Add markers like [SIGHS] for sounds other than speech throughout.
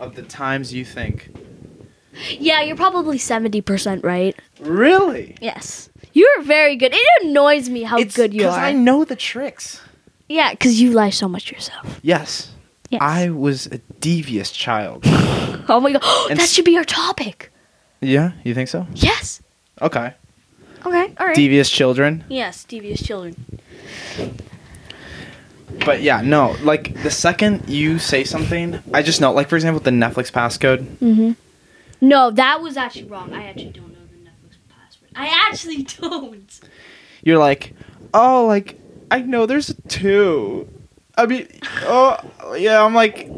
of the times you think. Yeah, you're probably 70% right. Really? Yes. You're very good. It annoys me how good you are. Because. I know the tricks. yeah, because you lie so much yourself. Yes. Yes. I was a devious child. [GASPS] oh my god. [GASPS] That s- should be our topic. yeah, you think so? Yes. Okay. Okay, all right. Devious children. yes, devious children. But yeah, no, like the second you say something, I just know, like for example, the Netflix passcode. Mm-hmm. No, that was actually wrong. I actually don't know the Netflix password. I actually [LAUGHS] don't. You're like, oh, like I know there's a two. I mean, oh yeah, I'm like,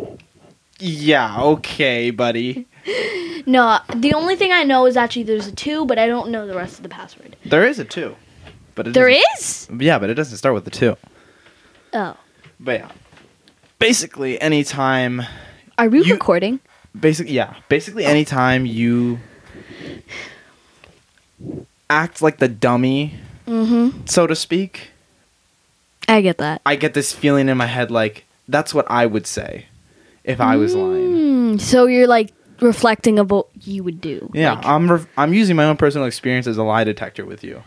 yeah, okay, buddy. [LAUGHS] No, the only thing I know is actually there's a two, but I don't know the rest of the password. There is a two, but it There? Yeah, but it doesn't start with the two. Oh. But yeah, basically, anytime, Are we You- recording? basically, yeah, basically, anytime you act like the dummy, Mm-hmm. so to speak, I get that. I get this feeling in my head like that's what I would say if I was lying. Mm, so you're like reflecting of what you would do. Yeah, Like, I'm re- I'm using my own personal experience as a lie detector with you.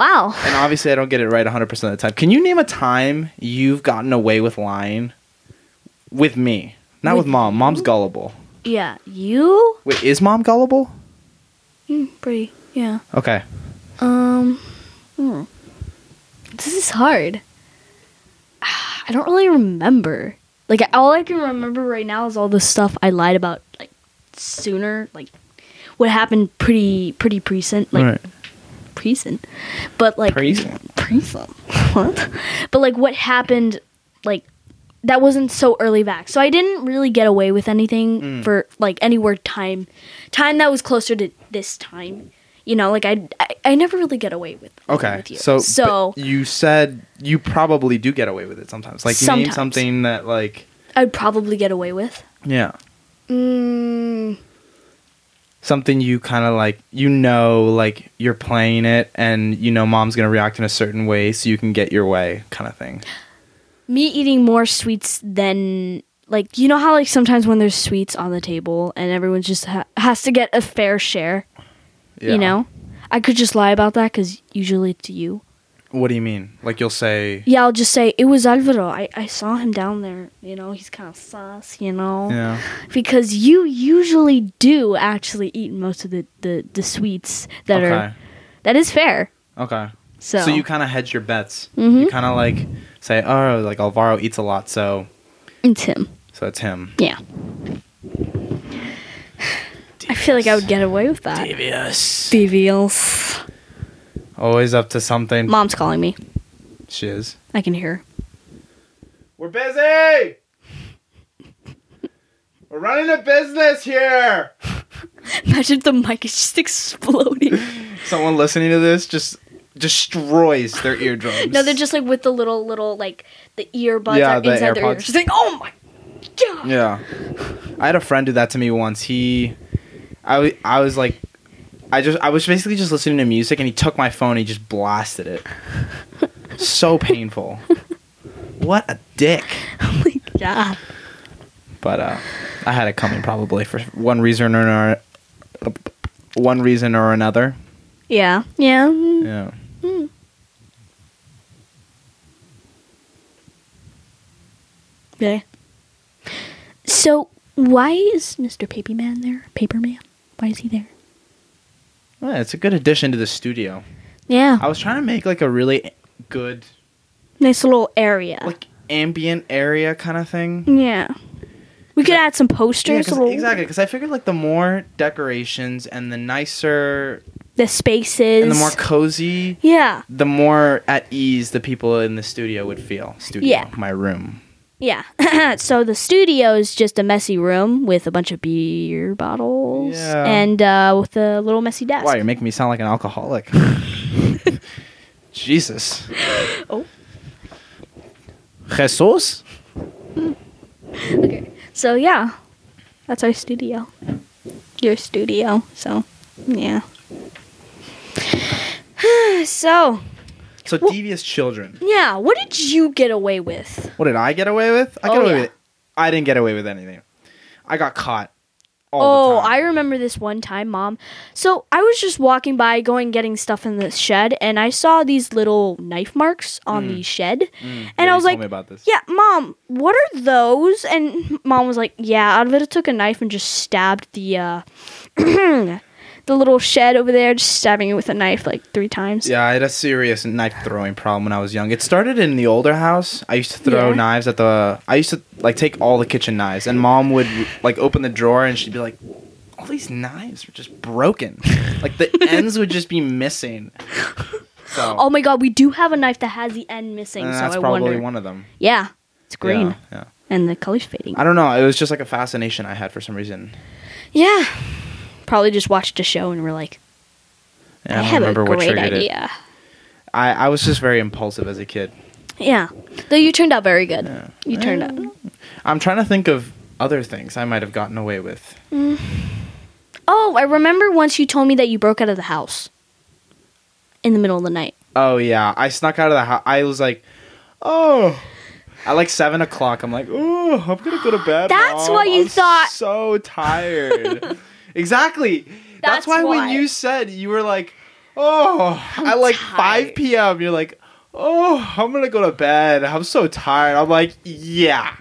Wow. And obviously I don't get it right 100% of the time. Can you name a time you've gotten away with lying with me? Not with, With mom. Mom's gullible. Yeah. You? Wait, is mom gullible? Mm, pretty. Yeah. Okay. Um. hmm. This is hard. [SIGHS] I don't really remember. Like all I can remember right now is all the stuff I lied about like sooner, like what happened pretty pretty recent, like Right. Recent. But like Recent. recent. [LAUGHS] What? But like what happened like that wasn't so early back. So I didn't really get away with anything Mm. for like anywhere time time that was closer to this time. You know, like I I, I never really get away with Okay. with you. So so you said you probably do get away with it sometimes. Like you name something that like I'd probably get away with. yeah. Mm, Something you kind of like you know like you're playing it and you know mom's going to react in a certain way so you can get your way kind of thing. me eating more sweets than like you know how like sometimes when there's sweets on the table and everyone just ha- has to get a fair share. Yeah. You know, I could just lie about that because usually it's you. What do you mean? Like you'll say Yeah, I'll just say it was Alvaro. I, I saw him down there. You know, he's kind of sus. You know, Yeah. because you usually do actually eat most of the the, the sweets that okay. are that is fair. Okay. So, So, you kind of hedge your bets. Mhm. You kind of like say, "Oh, like Alvaro eats a lot, so it's him. so it's him." Yeah. I feel like I would get away with that. Devious. Devious. Always up to something. Mom's calling me. She is. I can hear her. We're busy. We're running a business here. [LAUGHS] Imagine the mic is just exploding. [LAUGHS] Someone listening to this just destroys their eardrums. no, they're just like with the little little like the earbuds Yeah, are the inside their ears. Just like, oh my god. Yeah. I had a friend do that to me once. He, I, w- I was like, I just, I was basically just listening to music and he took my phone and he just blasted it. [LAUGHS] so painful. What a dick. [LAUGHS] Oh my god. But uh, I had it coming probably for one reason or another. One reason or another. Yeah. Yeah. Yeah. mm. Okay. So why is Mr. Paperman there? Paperman? Why is he there? Well, it's a good addition to the studio. Yeah. I was trying to make like a really good, Nice little area. like ambient area kind of thing. yeah. We could add some posters. Yeah, posters. 'cause- little- exactly. Because I figured like the more decorations and the nicer The spaces. and the more cozy, yeah. the more at ease the people in the studio would feel. Studio, Yeah. my room. Yeah. [LAUGHS] so the studio is just a messy room with a bunch of beer bottles Yeah. and uh, with a little messy desk. Wow, you're making me sound like an alcoholic. [LAUGHS] Jesus. Oh. Jesus. Okay. So yeah, that's our studio. Your studio. So yeah. [SIGHS] so So Well- devious children. yeah, what did you get away with? What did I get away with? I got Oh, away yeah. with. I didn't get away with anything. I got caught. All Oh, the time. I remember this one time, mom. So I was just walking by, going getting stuff in the shed, and I saw these little knife marks on the shed. Mm, and yeah, I was like, me about this. Yeah, mom, what are those? And mom was like, Yeah, Advita took a knife and just stabbed the uh [CLEARS THROAT] the little shed over there, just stabbing it with a knife like three times. Yeah, I had a serious knife throwing problem when I was young. It started in the older house. I used to throw Yeah. knives at the. I used to like take all the kitchen knives, and mom would like open the drawer, and she'd be like, "All these knives are just broken. like the [LAUGHS] ends would just be missing." So Oh my god, we do have a knife that has the end missing, and so that's I probably wonder. one of them. Yeah, it's green Yeah, yeah. and the color's fading. I don't know. It was just like a fascination I had for some reason. Yeah, probably just watched a show and we're like, I, I, have a remember what great triggered it. idea. I, I was just very impulsive as a kid. Yeah, though you turned out very good. Yeah. You turned out. I'm trying to think of other things I might have gotten away with. Mm. Oh, I remember once you told me that you broke out of the house in the middle of the night. Oh yeah, I snuck out of the house. I was like, oh, at like seven o'clock. I'm like, oh, I'm gonna go to bed. [GASPS] That's Mom. what you I'm thought." So tired. [LAUGHS] exactly. That's, That's why, when you said you were like, oh, at like five p.m. You're like, oh, I'm gonna go to bed. I'm so tired. I'm like, yeah,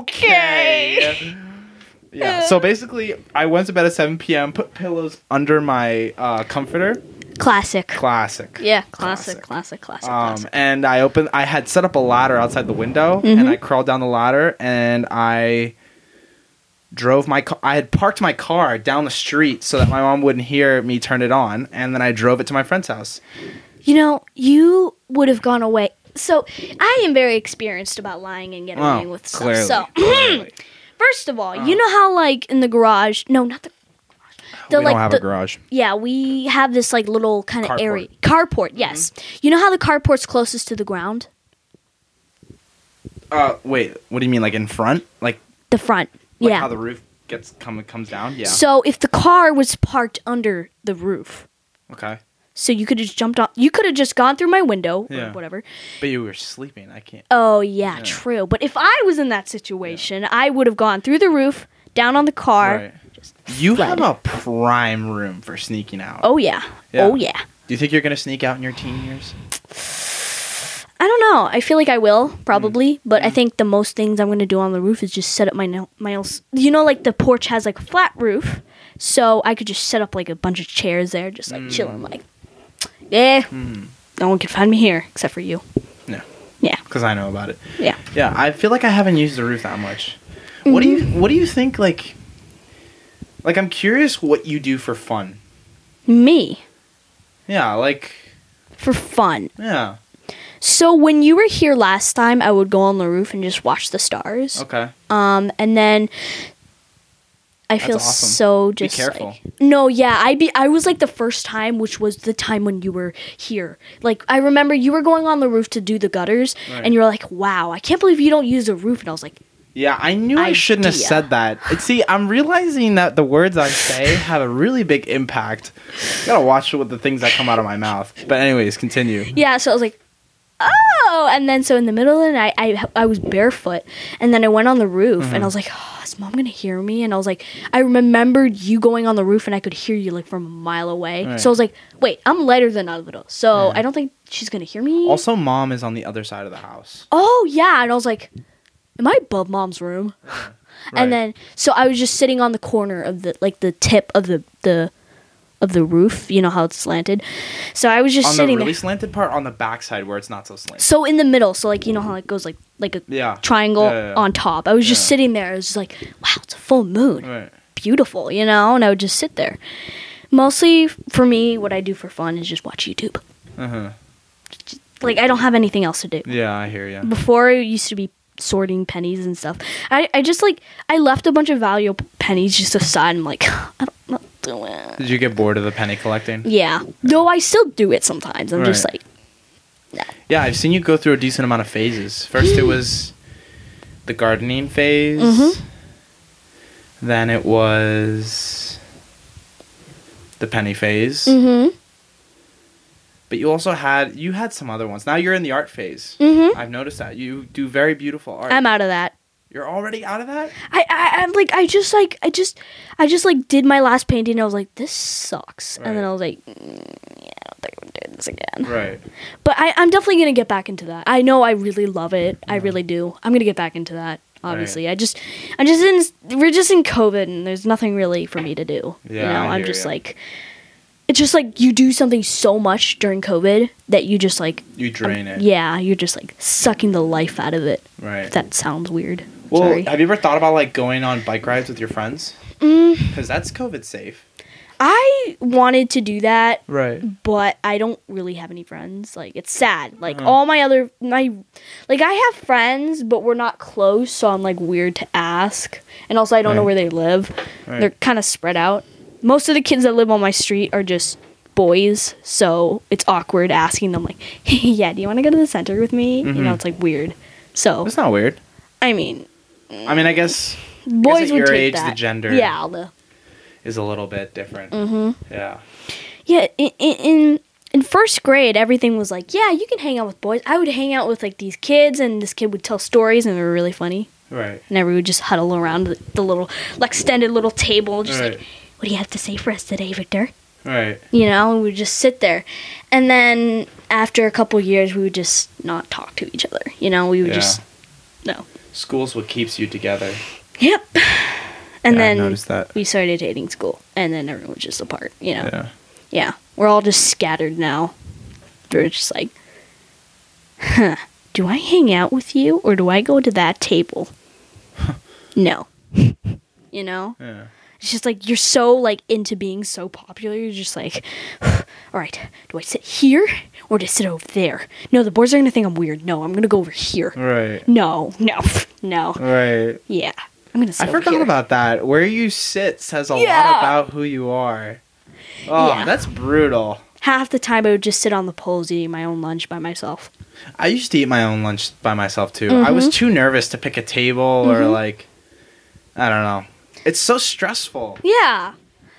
okay. Yeah. So basically, I went to bed at 7 p.m. Put pillows under my uh, comforter. Classic. Classic. Yeah, classic, classic, classic, Um, classic. and I opened. I had set up a ladder outside the window, Mm-hmm. and I crawled down the ladder, and I drove my. Car, I had parked my car down the street so that my mom wouldn't hear me turn it on, and then I drove it to my friend's house. You know, you would have gone away. So I am very experienced about lying and getting away Oh, with clearly. stuff. So clearly. [CLEARS THROAT] first of all, you know how like in the garage? No, not the. The, we like don't have the, a garage. Yeah, we have this like little kind of. Mm-hmm. area. Carport, yes. You know how the carport's closest to the ground? Uh, wait. What do you mean? Like in front? Like, The front. Like yeah. how the roof gets come comes down? Yeah. So if the car was parked under the roof, okay. so you could have just jumped on. You could have just gone through my window Yeah. or whatever. But you were sleeping. I can't. Oh yeah, Yeah. true. But if I was in that situation, I would have gone through the roof, down on the car. Right. You fled. have a prime room for sneaking out. Oh yeah. Yeah. Oh yeah. Do you think you're gonna sneak out in your teen years? I don't know. I feel like I will probably, Mm. but I think the most things I'm gonna do on the roof is just set up my nail- my nails. You know, like the porch has like a flat roof, so I could just set up like a bunch of chairs there, just like chilling. Like, yeah, Mm. no one can find me here except for you. Yeah, Yeah. Because I know about it. Yeah. Yeah, I feel like I haven't used the roof that much. What do you Mm-hmm. What do you think? Like, like I'm curious what you do for fun. Me Yeah, like for fun. yeah. So when you were here last time, I would go on the roof and just watch the stars. Okay. Um, and then I feel awesome. so Be just careful. like no, yeah. I be I was like the first time, which was the time when you were here. Like I remember you were going on the roof to do the gutters, Right. and you were like, "Wow, I can't believe you don't use the roof." And I was like, Yeah, I knew I shouldn't have said that. See, I'm realizing that the words I say have a really big impact. gotta watch what the things that come out of my mouth. But anyways, continue. "Yeah." So I was like, "Oh!" And then so in the middle of the night, I I was barefoot, and then I went on the roof, Mm-hmm. and I was like, oh, "Is mom gonna hear me?" And I was like, I remembered you going on the roof, and I could hear you like from a mile away. Right. So I was like, "Wait, I'm lighter than Alvaro, so Yeah. I don't think she's gonna hear me." Also, mom is on the other side of the house. oh yeah and i was like am i above mom's room [LAUGHS] Right. and then so i was just sitting on the corner of the like the tip of the the of the roof you know how it's slanted so i was just on the sitting really there slanted part, on the backside where it's not so slanted. so in the middle so like you know how it goes like like a Yeah. triangle Yeah, yeah, on top i was just sitting there i was just like wow it's a full moon Right. beautiful you know and i would just sit there mostly for me what i do for fun is just watch youtube Uh huh. like i don't have anything else to do Yeah, I hear you. before it used to be sorting pennies and stuff. I, I just like I left a bunch of valuable pennies just aside. I'm like, [SIGHS] I don't doing it. Did you get bored of the penny collecting? Yeah, though I still do it sometimes. I'm just Right. like, Yeah, I've seen you go through a decent amount of phases. First, it was the gardening phase. Mhm. Then it was the penny phase. mm-hmm, But you also had you had some other ones. Now you're in the art phase. mm-hmm. I've noticed that you do very beautiful art. I'm out of that. You're already out of that? I, I I'm like I just like I just I just like did my last painting and I was like this sucks. And then I was like mm, yeah I don't think I'm doing this again. Right. but I I'm definitely gonna get back into that. I know I really love it. I really do. I'm gonna get back into that obviously. I just I'm just in we're just in COVID and there's nothing really for me to do. Yeah, you know I'm just ya. like it's just like you do something so much during COVID that you just like You drain it. yeah you're just like sucking the life out of it. Right. that sounds weird well, sorry have you ever thought about like going on bike rides with your friends? Mm. Because that's COVID safe. I wanted to do that, Right. but I don't really have any friends. Like it's sad. Like Uh-huh. all my other my like I have friends, but we're not close, so I'm like weird to ask. And also I don't know where they live. Right. They're kind of spread out. Most of the kids that live on my street are just boys, so it's awkward asking them like, [LAUGHS] "Hey, yeah, do you want to go to the center with me?" You know, Mhm. it's like weird. So, it's not weird. I mean, I mean, I guess boys at would your take age, the gender- Yeah, the is a little bit different. mm-hmm. Yeah. Yeah, in, in in first grade, everything was like, yeah, you can hang out with boys. I would hang out with like these kids, and this kid would tell stories, and they were really funny. Right. And everyone would just huddle around the, the little, like, extended little table, just Right. like, what do you have to say for us today, Victor? Right. You know, and we would just sit there. And then after a couple years, we would just not talk to each other. You know, we would Yeah. just, no. School's what keeps you together. Yep. And Yeah, I then noticed that. we started hating school, and then everyone was just apart. You know. Yeah. Yeah, we're all just scattered now. We're just like, huh, do I hang out with you or do I go to that table? [LAUGHS] no. [LAUGHS] you know? Yeah. It's just like you're so like into being so popular, you're just like, [SIGHS] all right, do I sit here or do I sit over there? No, the boys are gonna think I'm weird. No, I'm gonna go over here. Right. No, no, [LAUGHS] no. Right. Yeah. I'm gonna sit I forgot here. about that. Where you sit says a Yeah. lot about who you are. Oh, Yeah. that's brutal. Half the time I would just sit on the poles eating my own lunch by myself. I used to eat my own lunch by myself too. I was Mhm. too nervous to pick a table or Mhm. like I don't know. It's so stressful. Yeah.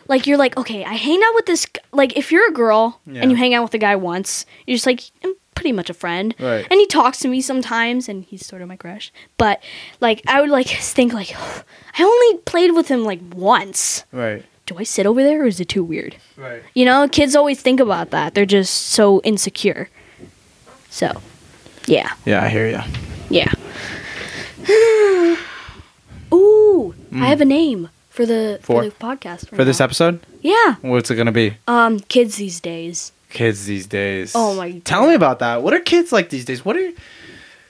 Like you're like, okay, I hang out with this. g- Like if you're a girl Yeah. and you hang out with a guy once, you're just like, I'm pretty much a friend. Right. And he talks to me sometimes, and he's sort of my crush. But like, I would like think like, [SIGHS] I only played with him like once. Right. Do I sit over there, or is it too weird? Right. You know, kids always think about that. They're just so insecure. So, yeah, Yeah, I hear you. yeah. [SIGHS] Ooh. I have a name for the for, For? the podcast For this now. episode, Yeah. what's it gonna be? Um, kids these days. Kids these days. Oh my Tell me about that. What are kids like these days? What are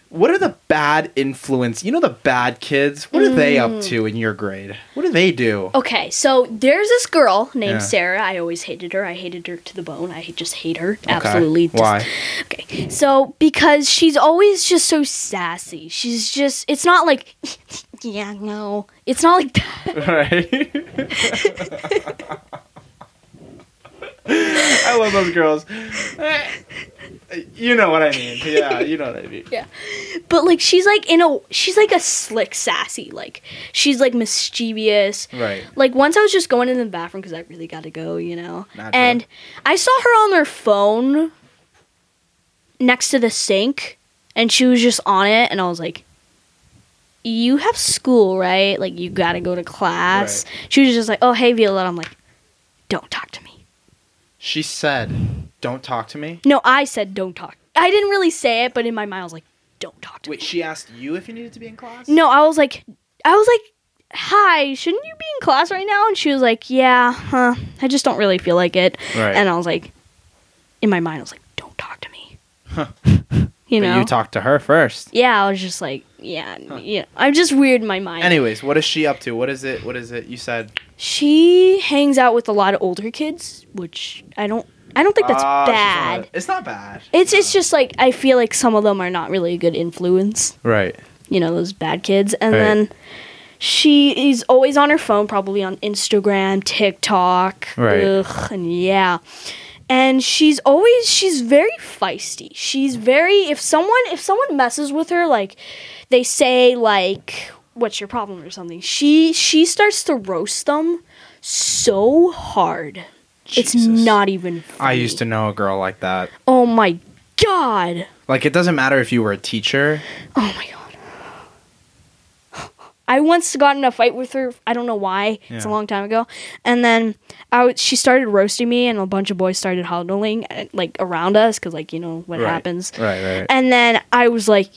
what are the bad influence? You know the bad kids. What are they up Mm. to in your grade? What do they do? Okay, so there's this girl named Yeah. Sarah. I always hated her. I hated her to the bone. I just hate her. Absolutely. just- Why? Okay. So because she's always just so sassy. She's just it's not like [LAUGHS] yeah, no. It's not like that. right? I love those girls. You know what I mean. Yeah, you know what I mean. Yeah. But like she's like in a she's like a slick sassy. Like she's like mischievous. Right. Like once I was just going in the bathroom because I really got to go, you know. Naturally. And I saw her on her phone next to the sink, and she was just on it, and I was like, "You have school, right? Like you got to go to class." She was just like, "Oh, hey, Viola." I'm like, "Don't talk to me." She said, "Don't talk to me." No, I said, "Don't talk." I didn't really say it, but in my mind, I was like, "Don't talk to Wait, me." Wait, she asked you if you needed to be in class? No, I was like, I was like, "Hi, shouldn't you be in class right now?" And she was like, "Yeah, huh? I just don't really feel like it." Right. And I was like, in my mind, I was like, "Don't talk to me." Huh. [LAUGHS] You But know? you talked to her first. yeah, I was just like, yeah, yeah. I'm just weird in my mind. Anyways, what is she up to? What is it? What is it? You said she hangs out with a lot of older kids, which I don't, I don't think that's Ah, she's not- bad. It's not bad. It's it's just like I feel like some of them are not really a good influence. Right. You know, those bad kids, and Right. then. She is always on her phone, probably on Instagram, TikTok, Right. ugh, and yeah. And she's always she's very feisty. She's very if someone if someone messes with her, like they say like what's your problem or something, she she starts to roast them so hard. It's not even. I used to know a girl like that. Oh my god. Like it doesn't matter if you were a teacher. Oh my god. I once got in a fight with her. I don't know why. It's a long time ago. And then I w- she started roasting me, and a bunch of boys started huddling uh, like around us because like you know what Right. happens. Right, right. And then I was like,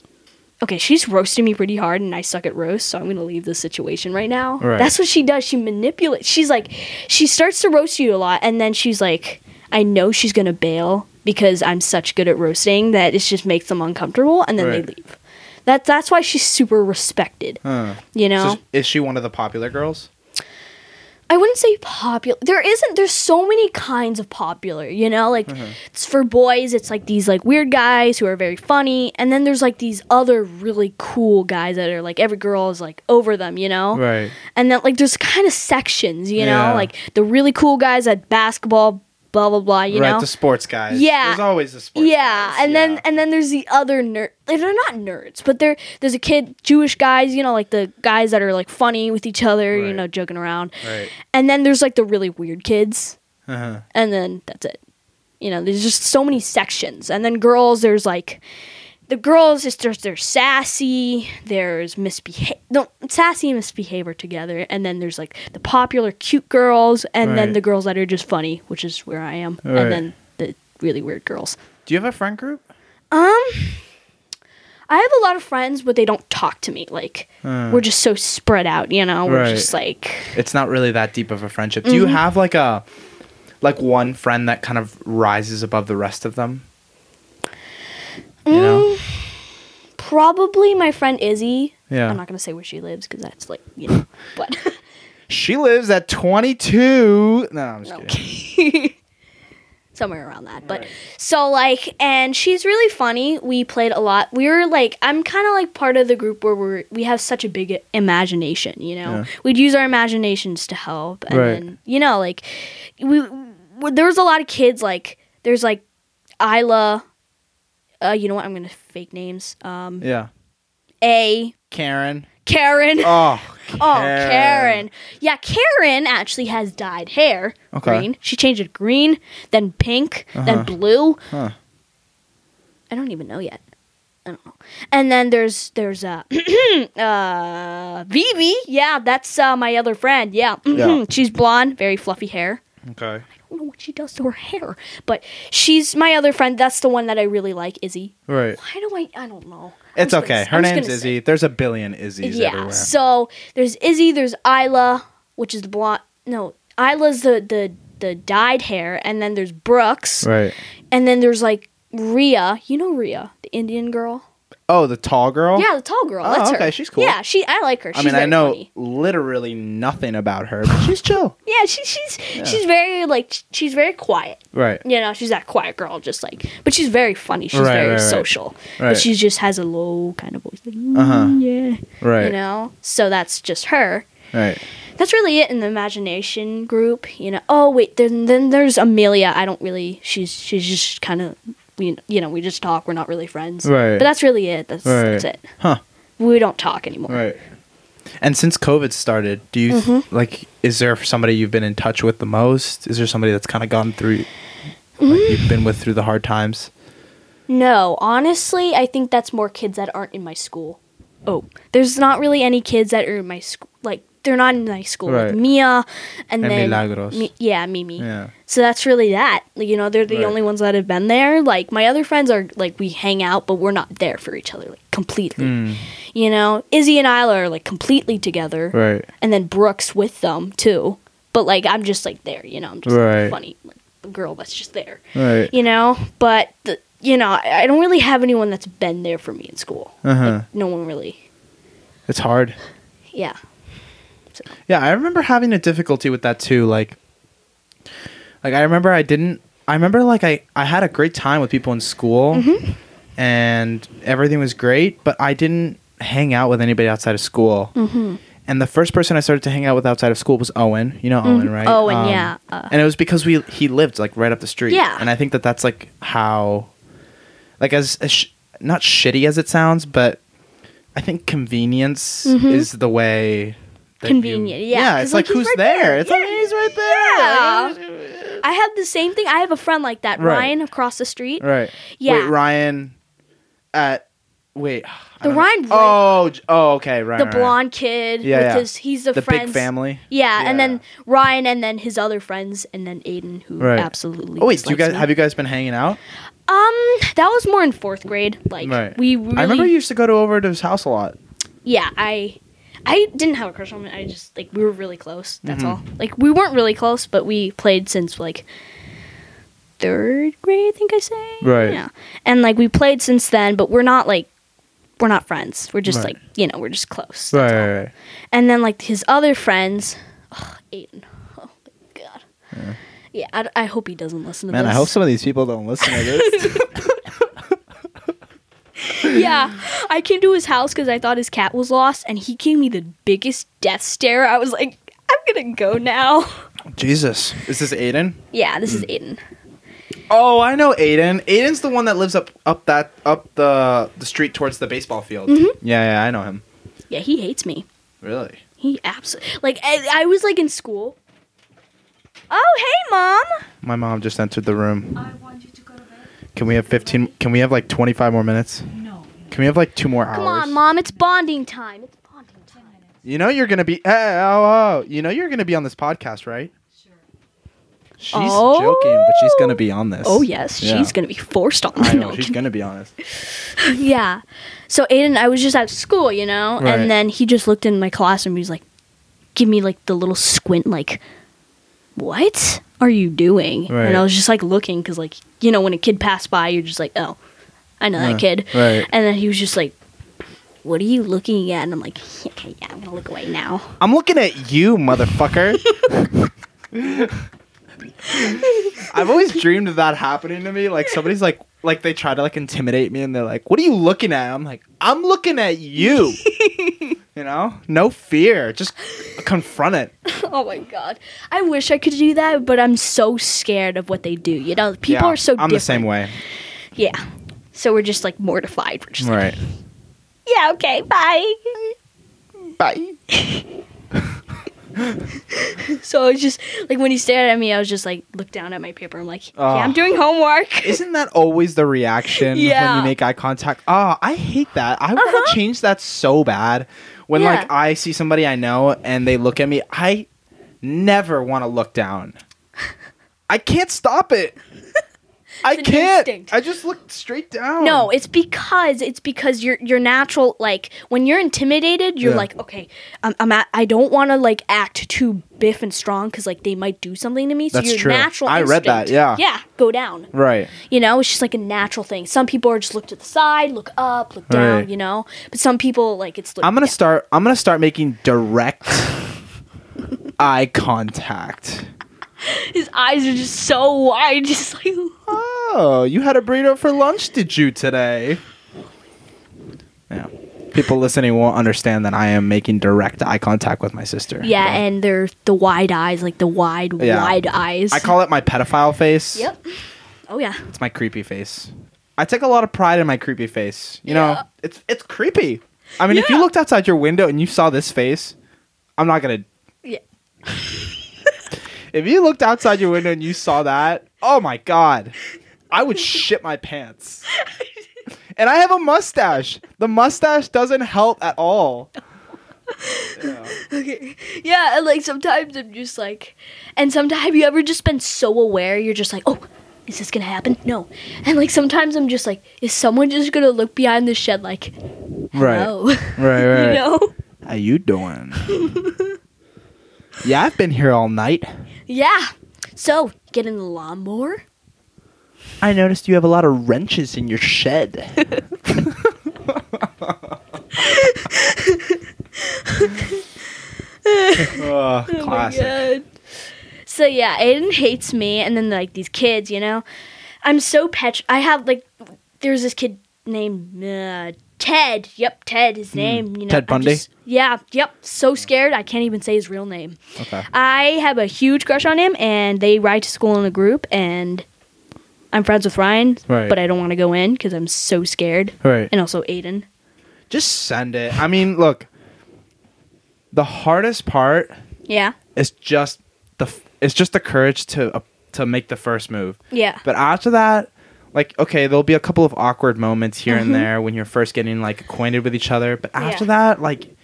okay, she's roasting me pretty hard, and I suck at roast, so I'm gonna leave this situation right now. Right. That's what she does. She manipulates. She's like, she starts to roast you a lot, and then she's like, I know she's gonna bail because I'm such good at roasting that it just makes them uncomfortable, and then Right. they leave. That that's why she's super respected. Huh. You know, So is she one of the popular girls? I wouldn't say popular. There isn't. There's so many kinds of popular. You know, like Mm-hmm. it's for boys. It's like these like weird guys who are very funny, and then there's like these other really cool guys that are like every girl is like over them. You know, Right. and then like there's kind of sections. You Yeah. know, like the really cool guys at basketball, blah blah blah. You right, know, the sports guys. Yeah. There's always the sports yeah, guys. and then and then there's the other nerd. They're not nerds, but they're there's a kid Jewish guys. You know, like the guys that are like funny with each other. You know, joking around. Right. And then there's like the really weird kids, Uh-huh. and then that's it. You know, there's just so many sections. And then girls, there's like the girls. It's there's there's sassy. There's misbehave. No, sassy and misbehavior together. And then there's like the popular cute girls, and then Right. the girls that are just funny, which is where I am. Right. And then the really weird girls. Do you have a friend group? Um, I have a lot of friends, but they don't talk to me. Like Uh, we're just so spread out. You know, we're Right. just like it's not really that deep of a friendship. Do you Mm-hmm. have like a like one friend that kind of rises above the rest of them? You know? Probably my friend Izzy. Yeah. I'm not gonna say where she lives because that's like you know, [LAUGHS] but She lives at 22. No, I'm just kidding. [LAUGHS] somewhere around that. But Right. so like, and she's really funny. We played a lot. We were like, I'm kind of like part of the group where we're we have such a big imagination. You know, Yeah. we'd use our imaginations to help, and Right. then you know, like we, we there was a lot of kids. Like there's like Isla. Uh, you know what? I'm gonna fake names. Um, Yeah. A Karen. Karen. Oh, [LAUGHS] Oh, Karen. Yeah, Karen actually has dyed hair Okay. green. She changed it green, then pink, Uh-huh. then blue. Huh. I don't even know yet. I don't know. And then there's there's uh [CLEARS THROAT] uh Vivi. Yeah, that's uh, my other friend. Yeah. [CLEARS THROAT] Yeah. She's blonde, very fluffy hair. Okay. Don't know what she does to her hair, but she's my other friend. That's the one that I really like, Izzy. Right. Why do I? I don't know. I'm It's gonna okay. Her I'm name's gonna say- Izzy. There's a billion Izzy's yeah. everywhere. So there's Izzy, there's Isla, which is the blonde. No, Isla's the the the dyed hair, and then there's Brooks, right. and then there's like Ria. You know Ria, the Indian girl. Oh, the tall girl? Yeah, the tall girl. Oh, that's her. okay, she's cool. Yeah, she. I like her. She's I She's mean, I very know funny. literally nothing about her, but she's chill. [LAUGHS] Yeah, she, she's she's very like she's very quiet. Right. You know, she's that quiet girl, just like, but she's very funny. She's Right, very right, right. social, Right. but she just has a low kind of voice. Like, "Mm, Uh-huh. Yeah, Right. you know. So that's just her. Right. that's really it in the imagination group you know oh wait then then there's amelia i don't really she's she's just kind of you know, you know we just talk we're not really friends Right. but that's really it that's, Right. that's it Huh. we don't talk anymore Right. And since COVID started, do you Mm-hmm. like? Is there somebody you've been in touch with the most? Is there somebody that's kind of gone through, like Mm. you've been with through the hard times? no honestly i think that's more kids that aren't in my school oh there's not really any kids that are in my school like they're not in high school Right. like mia and, And then Milagros. Mi- yeah mimi Yeah. So that's really that. Like, you know, they're the Right. only ones that have been there. Like my other friends are like we hang out, but we're not there for each other like completely. Mm, You know, Izzy and Isla are like completely together, right. and then Brooks with them too. But like I'm just like there, you know, I'm just Right. like, funny, like girl that's just there, Right. you know. But the, you know, I, I don't really have anyone that's been there for me in school. Uh huh. Like, no one really. It's hard. Yeah. Yeah, I remember having a difficulty with that too. Like, like I remember I didn't. I remember like I I had a great time with people in school, Mm-hmm. and everything was great. But I didn't hang out with anybody outside of school. Mm-hmm. And the first person I started to hang out with outside of school was Owen. You know Owen, right? Owen, Um, yeah, uh. and it was because we he lived like right up the street. Yeah. And I think that that's like how, like as, as sh- not shitty as it sounds, but I think convenience is the way. That you-. Convenient, yeah, Yeah, 'cause, it's like, like, who's right there? there. It's like Yeah. he's right there. Yeah. I have the same thing. I have a friend like that, Right. Ryan, across the street. Right. Yeah. Wait, Ryan. At Wait. The don't know. Ryan Blake- Oh, oh, okay, right. the right, right. blonde kid Yeah, with yeah. his he's the, the friends. big family. Yeah, and then Ryan and then his other friends and then Aiden who Right. absolutely Oh wait, do you guys me. have you guys been hanging out? Um that was more in 4th grade. Like Right. we really I remember you used to go to over to his house a lot. Yeah, I I didn't have a crush on him. I just like we were really close. That's Mhm. all. Like we weren't really close, but we played since like third grade, I think I say. Right. Yeah. And like we played since then, but we're not like we're not friends. We're just Right. like you know we're just close. Right, that's all. right, right. And then like his other friends, oh, Aiden. Oh my god. Yeah, I, I hope he doesn't listen to Man, this. Man, I hope some of these people don't listen to this. [LAUGHS] [LAUGHS] [LAUGHS] yeah, [LAUGHS] I came to his house because I thought his cat was lost, and he gave me the biggest death stare. I was like, I'm gonna go now. [LAUGHS] Jesus, is this Aiden? Yeah, this is Hmm. Aiden. Oh, I know Aiden. Aiden's the one that lives up up that up the the street towards the baseball field. Mm-hmm. Yeah, yeah, I know him. Yeah, he hates me. Really? He absolutely like. I, I was like in school. Oh, hey, mom. My mom just entered the room. I want you to go to bed. Can we have 15 Can we have like 25 more minutes? Can we have like two more hours? Come on, mom. It's bonding time. It's bonding time. You know you're going to be hey, oh, oh, you know you're to be on this podcast, right? Sure. She's Oh. joking, but she's going to be on this. Oh yes, Yeah. she's gonna be forced on. I No, know, she's going to be on this. [LAUGHS] yeah. So Aiden, I was just at school, you know, Right. and then he just looked in my classroom. He was like, "Give me like the little squint, like, what are you doing?" Right. And I was just like looking because, like, you know, when a kid passed by, you're just like, "Oh, I know Yeah, that kid." right. And then he was just like, "What are you looking at?" And I'm like, "Okay, yeah, I'm gonna look away now." I'm looking at you, motherfucker. [LAUGHS] I've always dreamed of that happening to me. Like somebody's like, like they try to like intimidate me, and they're like, "What are you looking at?" I'm like, "I'm looking at you." [LAUGHS] you know, no fear, just confront it. [LAUGHS] oh my god, I wish I could do that, but I'm so scared of what they do. You know, people Yeah, are so. I'm the same way. Yeah. So we're just like mortified. We're just like, Right. yeah, okay, bye. Bye. [LAUGHS] So I was just like when he stared at me, I was just like looked down at my paper. I'm like, yeah. I'm doing homework. [LAUGHS] Isn't that always the reaction when you make eye contact? Oh, I hate that. I want Uh-huh. to change that so bad. When Yeah. like I see somebody I know and they look at me, I never want to look down. [LAUGHS] I can't stop it. I It's can't. instinct. I just look straight down. No, it's because it's because your your natural like when you're intimidated, you're Yeah. like, okay, I'm, I'm at, I don't want to like act too biff and strong because like they might do something to me. So That's your true. natural I read that, yeah. yeah, go down. right. You know, it's just like a natural thing. Some people are just look to the side, look up, look down. Right. You know, but some people like it's. Look I'm gonna down. start. I'm gonna start making direct [LAUGHS] eye contact. [LAUGHS] His eyes are just so wide, [LAUGHS] just like. Oh, you had a burrito for lunch, did you today? Yeah. People listening won't understand that I am making direct eye contact with my sister. Yeah, and they're the wide eyes, like the wide, Yeah. wide eyes. I call it my pedophile face. Yep. Oh yeah. It's my creepy face. I take a lot of pride in my creepy face. You know, it's it's creepy. I mean, if you looked outside your window and you saw this face, I'm not gonna. Yeah. [LAUGHS] If you looked outside your window and you saw that, oh my god, I would shit my pants. [LAUGHS] And I have a mustache. The mustache doesn't help at all. Yeah. Okay. Yeah, and like sometimes I'm just like, and sometimes have you ever just been so aware you're just like, oh, is this gonna happen? No. And like sometimes I'm just like, is someone just gonna look behind the shed like, Right. hello? Right, [LAUGHS] right. you know? How you doing? [LAUGHS] yeah, I've been here all night. Yeah. So get in the lawnmower. I noticed you have a lot of wrenches in your shed. [LAUGHS] oh, Oh my classic. god. So yeah, Aiden hates me, and then like these kids, you know, I'm so petr. I have like, there's this kid named uh, Ted. Yep, Ted. His name. You know, Hmm. Ted Bundy? just- yeah. Yep. So scared, I can't even say his real name. Okay. I have a huge crush on him, and they ride to school in a group, and I'm friends with Ryan, Right. but I don't want to go in because I'm so scared, Right. and also Aiden. Just send it. I mean, look. The hardest part Yeah. is just the it's just the courage to uh, to make the first move. Yeah. But after that, like okay, there'll be a couple of awkward moments here Mhm. and there when you're first getting like acquainted with each other, but after Yeah. that, like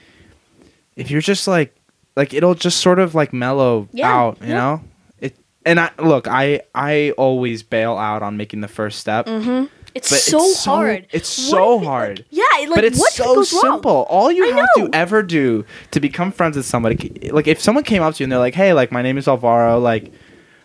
if you're just like like it'll just sort of like mellow Yeah, out, you yeah. know? It and I look, I I always bail out on making the first step. Mm-hmm. It's so it's so- hard. it's so it- hard. Like, yeah, like but it's so goes wrong? simple. All you I have know. to ever do to become friends with somebody, like if someone came up to you and they're like, "Hey, like my name is Alvaro, like,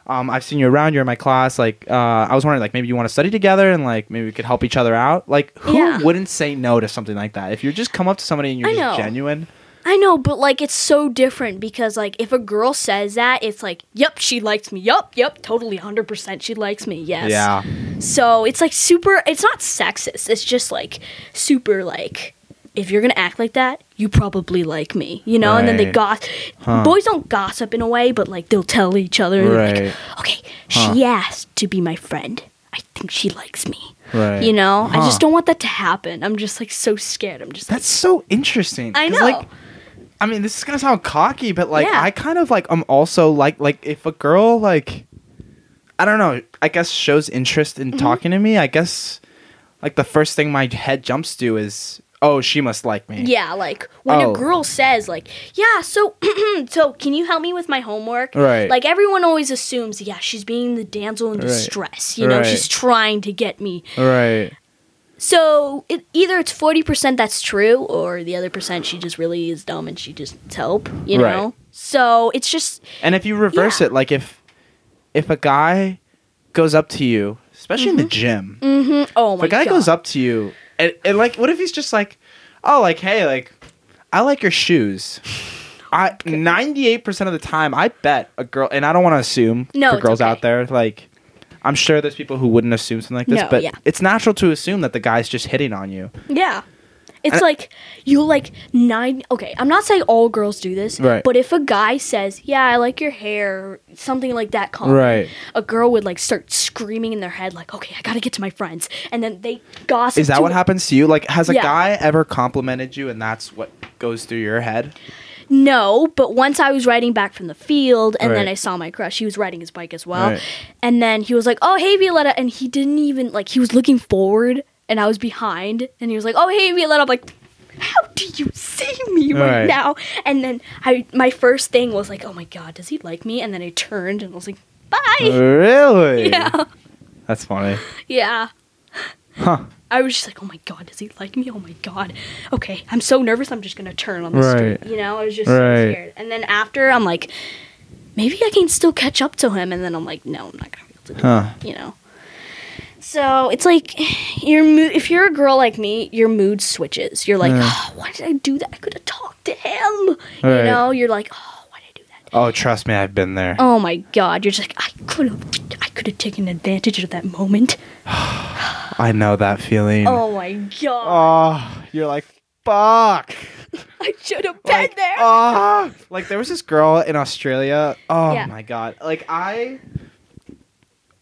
um, I've seen you around. You're in my class. Like, uh, I was wondering, like, maybe you want to study together and like maybe we could help each other out. Like, who Yeah. wouldn't say no to something like that? If you just come up to somebody and you're I just know. genuine, I know, but like it's so different because like if a girl says that, it's like, "Yep, she likes me. Yup, yep, totally 100% she likes me." Yes. yeah, So, it's like super it's not sexist. It's just like super like if you're going to act like that, you probably like me, you know? And then they Right. goss Huh. Boys don't gossip in a way, but like they'll tell each other Right. like, "Okay, Huh. she asked to be my friend. I think she likes me." right. You know? I just don't want that to happen. I'm just like so scared. I'm just like That's so interesting. I know. Like, I mean, this is gonna sound cocky, but like, Yeah. I kind of like. I'm also like, like if a girl like, I don't know. I guess shows interest in Mm-hmm. talking to me. I guess, like the first thing my head jumps to is, oh, she must like me. Yeah, like when Oh. a girl says like, "Yeah, so [CLEARS THROAT] so can you help me with my homework?" Right. Like everyone always assumes, yeah, she's being the damsel in Right. distress. You know, Right. she's trying to get me. Right. So it, either it's forty percent that's true, or the other percent she just really is dumb and she just needs help. You Right. know. So it's just And if you reverse Yeah. it, like if, if a guy goes up to you, especially in the gym, hmm oh if my a guy god. goes up to you and, and like what if he's just like oh like hey like i like your shoes [LAUGHS] i 98% of the time i bet a girl and i don't want to assume No, for it's girls okay. out there like i'm sure there's people who wouldn't assume something like this No, but yeah. it's natural to assume that the guy's just hitting on you Yeah. It's And- like you like nine. Okay, I'm not saying all girls do this, Right. but if a guy says, "Yeah, I like your hair," something like that, comment, Right. A girl would like start screaming in their head, like, "Okay, I gotta get to my friends," and then they gossip. is that what happens to you like has a Yeah. guy ever complimented you and that's what goes through your head No, but once I was riding back from the field, and then I saw my crush. He was riding his bike as well, Right. and then he was like, "Oh, hey, Violetta," and he didn't even like. He was looking forward, and I was behind, and he was like, "Oh, hey, Violetta." I'm like, "How do you see me right, Right. now?" And then I, my first thing was like, "Oh my god, does he like me?" And then I turned and I was like, "Bye." really [LAUGHS] Yeah, that's funny yeah. huh I was just like, oh my god, does he like me? Oh my god. Okay, I'm so nervous. I'm just gonna turn on the Right. street. You know, I was just Right. so scared. And then after, I'm like, maybe I can still catch up to him. And then I'm like, no, I'm not gonna be able to. Do huh it, you know. So it's like your mood. If you're a girl like me, your mood switches. You're like, oh, why did I do that? I could have talked to him. Right. You know, you're like, oh, why did I do that? oh trust me i've been there Oh my god, you're just like, I could have, I could have taken advantage of that moment. [SIGHS] i know that feeling Oh my god, oh you're like fuck [LAUGHS] I should have been like, there. ah, like there was this girl in Australia. Oh Yeah. my god! Like I.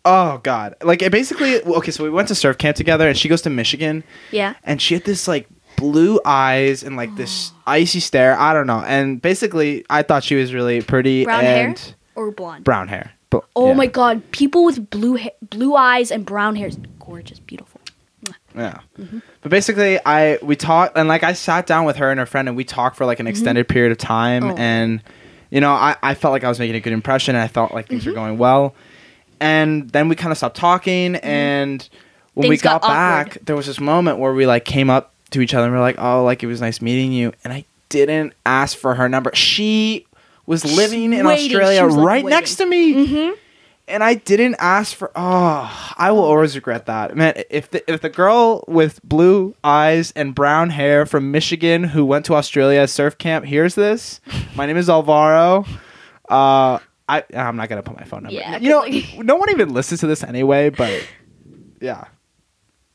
Oh god! Like it basically. Okay, so we went to surf camp together, and she goes to Michigan, yeah. and she had this like blue eyes and like this [GASPS] icy stare. I don't know. And basically, I thought she was really pretty Brown hair? and or blonde. brown hair. But, Oh yeah, my god, people with blue ha- blue eyes and brown hair is gorgeous, beautiful. Yeah. Mm-hmm. But basically, I we talked and like I sat down with her and her friend and we talked for like an extended period of time Mm-hmm. Oh. and you know I, I felt like I was making a good impression and I felt like things were Mm-hmm. going well. And then we kind of stopped talking and when we got got, back, there was this moment where we like came up to each other and we are like, "Oh, like it was nice meeting you." And I didn't ask for her number. She was living in waiting. Australia was, like, right next to me Mm-hmm. and I didn't ask for. Oh, I will always regret that, man. If the if the girl with blue eyes and brown hair from Michigan who went to Australia surf camp hears this, my name is Alvaro. Uh, I I'm not gonna put my phone number. Yeah, you know, like- no one even listens to this anyway. But [LAUGHS] yeah,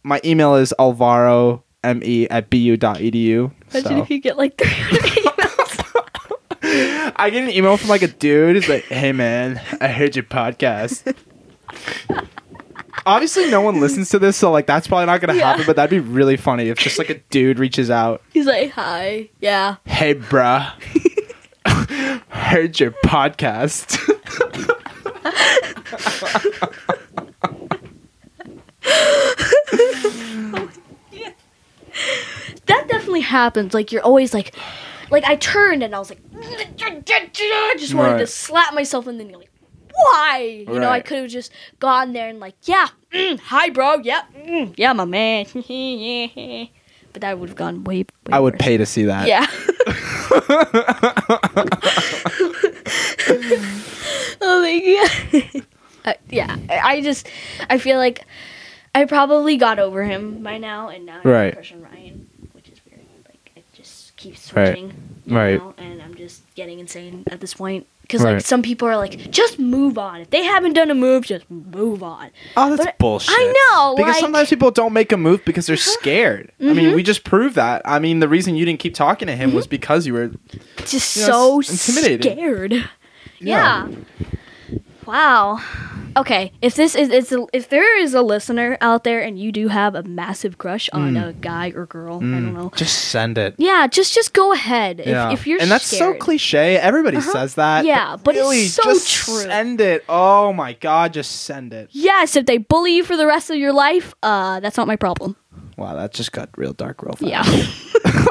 my email is alvaro me at bu dot edu. Imagine So. if you get like 300 [LAUGHS] emails. I get an email from like a dude. He's like, "Hey man, I heard your podcast." [LAUGHS] Obviously, no one listens to this, so like that's probably not gonna Yeah. happen. But that'd be really funny if just like a dude reaches out. He's like, hi, yeah. Hey, bruh, heard your podcast. [LAUGHS] that definitely happens. Like you're always like, like I turned and I was like, I just wanted right. to slap myself, in the knee. like, why? You right. know, I could have just gone there and like, yeah, mm, hi, bro, yeah, mm, yeah, my man, [LAUGHS] but that would have gone way. way I would worse. pay to see that. Yeah. [LAUGHS] [LAUGHS] oh my god. [LAUGHS] uh, yeah, I just I feel like I probably got over him by now, and now I have Right. on Ryan, which is weird. Like it just keeps switching, you Right. know, and I'm just getting insane at this point. Because Right. like some people are like, just move on. If they haven't done a move, just move on. Oh, that's But bullshit. I know, Because like- Uh-huh. sometimes people don't make a move because they're scared. I Mm-hmm. mean, we just proved that. I mean, the reason you didn't keep talking to him was because you were. Just Yeah, so it's intimidating. scared. Yeah. Wow. Okay, if this is it's a, if there is a listener out there and you do have a massive crush on Mm. a guy or girl, I don't know. Just send it. Yeah, just just go ahead. If, yeah. if you're and that's so scared. cliche. Everybody says that. Yeah, but it's really, so just true. Send it. Oh my god, just send it. Yes, if they bully you for the rest of your life, uh, that's not my problem. Wow, that just got real dark real fast. Yeah. [LAUGHS]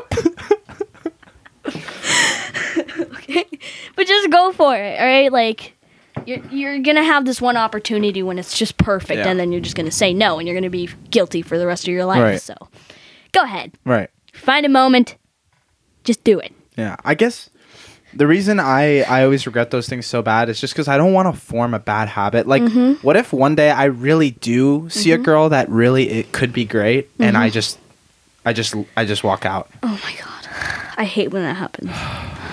[LAUGHS] okay, but just go for it. All right, like you're you're gonna have this one opportunity when it's just perfect, Yeah. and then you're just gonna say no, and you're gonna be guilty for the rest of your life. Right. So, go ahead, Right. find a moment, just do it. Yeah. I guess the reason I I always regret those things so bad is just because I don't want to form a bad habit. Like, Mm-hmm. what if one day I really do see a girl that really it could be great, and Mm-hmm. I just, I just, I just walk out. Oh my god, I hate when that happens. [SIGHS] [SIGHS] [SIGHS]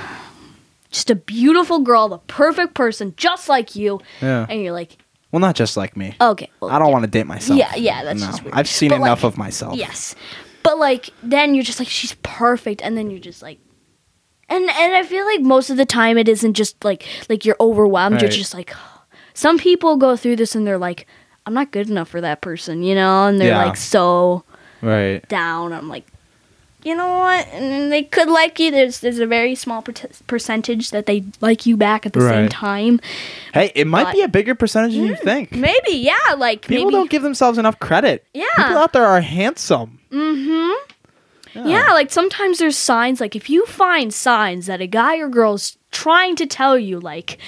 Just a beautiful girl, the perfect person, just like you, Yeah. and you're like, Well, not just like me. okay, well, I don't yeah. want to date myself. Yeah, yeah, that's no. just weird. I've seen But, enough like, of myself. Yes. But like then you're just like she's perfect and then you're just like and and I feel like most of the time it isn't just like like you're overwhelmed you're just like [SIGHS] some people go through this and they're like I'm not good enough for that person, you know, and they're Yeah. like so Right. down. I'm like you know what? And they could like you. There's there's a very small per- percentage that they like you back at the same time. Hey, it might But- be a bigger percentage than you think. Maybe, yeah. Like People maybe, don't give themselves enough credit. Yeah. People out there are handsome. Mm-hmm. Yeah. like sometimes there's signs. Like if you find signs that a guy or girl's trying to tell you, like,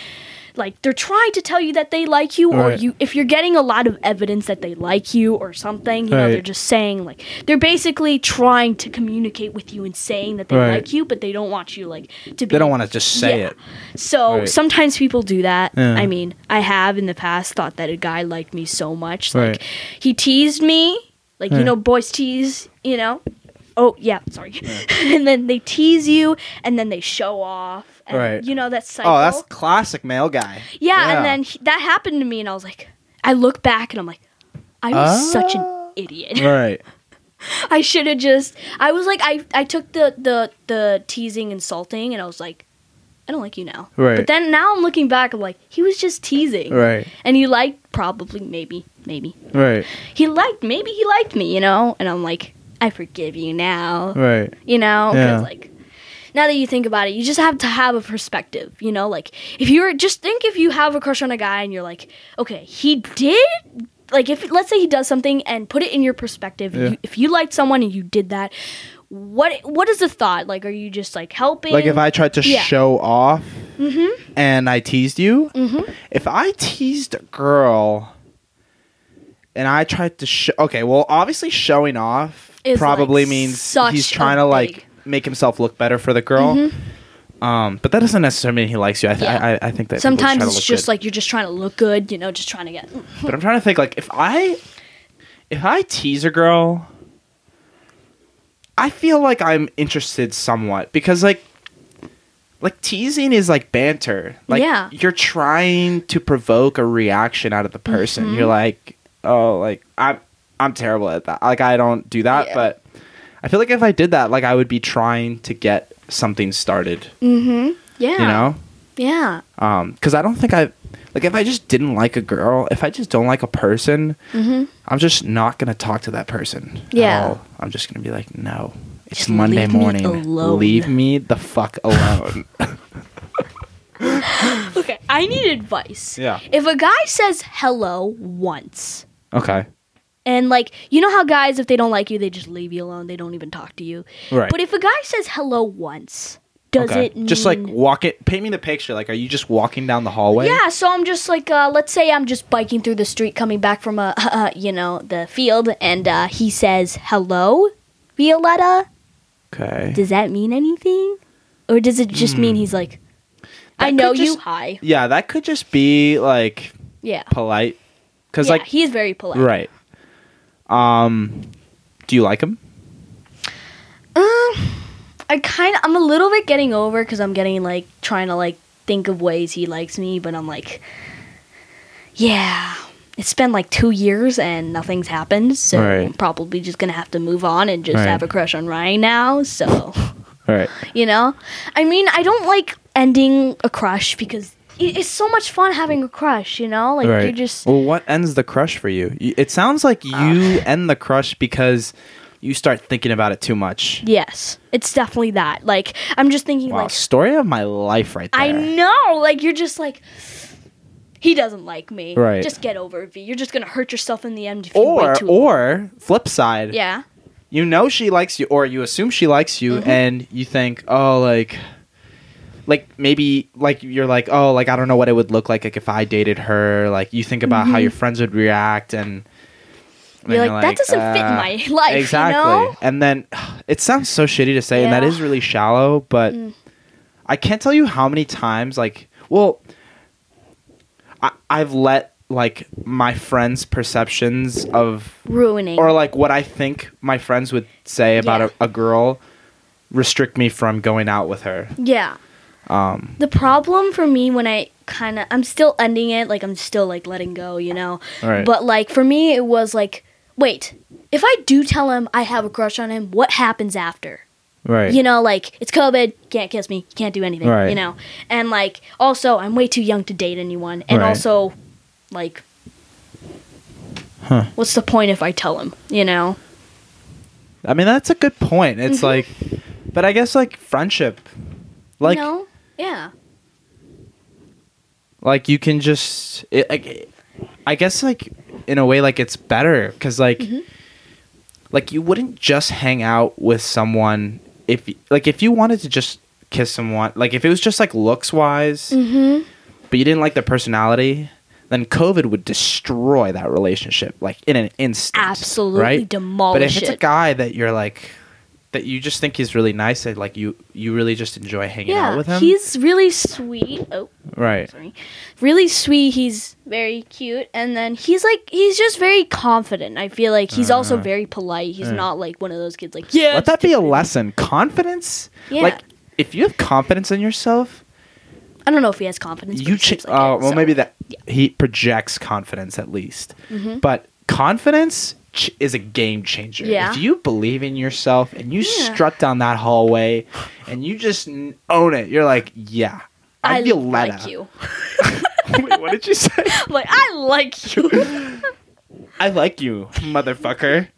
like they're trying to tell you that they like you, or Right. you, if you're getting a lot of evidence that they like you or something, you know, they're just saying like they're basically trying to communicate with you and saying that they Right. like you, but they don't want you like to be. They don't want to just say Yeah. it. So Right. sometimes people do that. Yeah. I mean, I have in the past thought that a guy liked me so much. Right. Like he teased me, like you know, boys tease, you know. Oh yeah, sorry. [LAUGHS] and then they tease you, and then they show off. And, Right. You know that cycle. Oh, that's classic male guy. yeah, And then he, that happened to me, and I was like, I look back, and I'm like, I was such an Ah. idiot. [LAUGHS] right. I should have just. I was like, I I took the the the teasing, insulting, and I was like, I don't like you now. Right. But then now I'm looking back, I'm like, he was just teasing. Right. And he liked probably maybe maybe Right. he liked maybe he liked me, you know. And I'm like, I forgive you now, Right. you know, because Yeah. like. Now that you think about it, you just have to have a perspective, you know. Like if you're just think if you have a crush on a guy and you're like, okay, he did, like if let's say he does something and put it in your perspective. Yeah. You, if you liked someone and you did that, what what is the thought? Like, are you just like helping? Like if I tried to Yeah. show off Mm-hmm. and I teased you, mm-hmm. if I teased a girl and I tried to show, okay, well, obviously showing off Is, probably like, means he's trying to like big- make himself look better for the girl. Mhm. Um, but that doesn't necessarily mean he likes you. I, th- Yeah. I, I I think that Sometimes it's just good. like you're just trying to look good, you know, just trying to get. [LAUGHS] But I'm trying to think like if I if I tease a girl, I feel like I'm interested somewhat because like like teasing is like banter. Like Yeah. you're trying to provoke a reaction out of the person. Mm-hmm. You're like, "Oh, like I'm I'm terrible at that. Like I don't do that, Yeah. but I feel like if I did that, like I would be trying to get something started, Mm-hmm. Yeah. you know? Yeah. Um cuz I don't think I like if I just didn't like a girl, if I just don't like a person, Mm-hmm. I'm just not gonna talk to that person. at Yeah. all. I'm just gonna be like, no. It's Just Monday leave me morning. alone." Leave me the fuck alone. [LAUGHS] Okay, I need advice. Yeah. If a guy says hello once, okay. And like, you know how guys, if they don't like you, they just leave you alone. They don't even talk to you. Right. But if a guy says hello once, does Okay. it mean just like walk it? Paint me the picture. Like, are you just walking down the hallway? Yeah, so I'm just like, uh, let's say I'm just biking through the street coming back from a, [LAUGHS] uh, you know, the field, and uh, he says, "Hello, Violetta." Okay. Does that mean anything, or does it just mean he's like, "I Hmm. Know could you, just- hi"? Yeah, that could just be like Yeah, polite. Cause yeah, like he's very polite. right. Um, do you like him? Um, I kind of, I'm a little bit getting over because I'm getting like trying to like think of ways he likes me, but I'm like, yeah, it's been like two years and nothing's happened, so Right. I'm probably just gonna have to move on and just Right. have a crush on Ryan now. So, All right. you know, I mean, I don't like ending a crush because it's so much fun having a crush. You know, like right. you're just Well, what ends the crush for you? It sounds like you end the crush because you start thinking about it too much. yes, it's definitely that. Like I'm just thinking Wow, like story of my life right there. I know. Like you're just like he doesn't like me. Right. Just get over it, V. You're just gonna hurt yourself in the end if you Or wait too long. or flip side, Yeah. you know she likes you, or you assume she likes you, Mm-hmm. and you think, oh, like, like maybe like you're like, oh, like I don't know what it would look like, like if I dated her. Like you think about how your friends would react, and Mm-hmm. and You're like, that doesn't fit uh, my [LAUGHS] life, you Exactly, know? and then [SIGHS] it sounds so shitty to say, and that is really shallow, but Mm. I can't tell you how many times, like, well, I, I've let like my friends' perceptions of Ruining. or like what I think my friends would say about Yeah. a, a girl restrict me from going out with her. yeah. Um, The problem for me when I kind of I'm still ending it, like I'm still like letting go, you know. Right. But like for me, it was like, wait, if I do tell him I have a crush on him, what happens after? right. You know, like it's COVID, can't kiss me, can't do anything. Right. You know, and like also I'm way too young to date anyone, and Right. also like, Huh. what's the point if I tell him? You know. I mean, that's a good point. Mm-hmm. It's like, but I guess like friendship, like know? Yeah. like you can just it, like i guess like in a way like it's better because like Mm-hmm. like you wouldn't just hang out with someone if like if you wanted to just kiss someone like if it was just like looks wise Mm-hmm. but you didn't like the personality then covid would destroy that relationship like in an instant Absolutely right demolish but if it's a guy that you're like that you just think he's really nice and like you you really just enjoy hanging Yeah, out with him he's really sweet. Oh, right sorry, really sweet. He's very cute, and then he's like he's just very confident. I feel like he's also Uh-huh. very polite. He's Yeah. not like one of those kids like yeah. Let that be a lesson. Confidence. Yeah. Like if you have confidence in yourself, I don't know if he has confidence. you change. like oh, it, well, so. maybe that yeah. he projects confidence at least. Mhm. But confidence ch- is a game changer. Yeah. If you believe in yourself and you Yeah. strut down that hallway and you just own it, you're like, yeah, I Violetta. like you. [LAUGHS] [LAUGHS] Wait, what did you say? like I like you. [LAUGHS] I like you, motherfucker.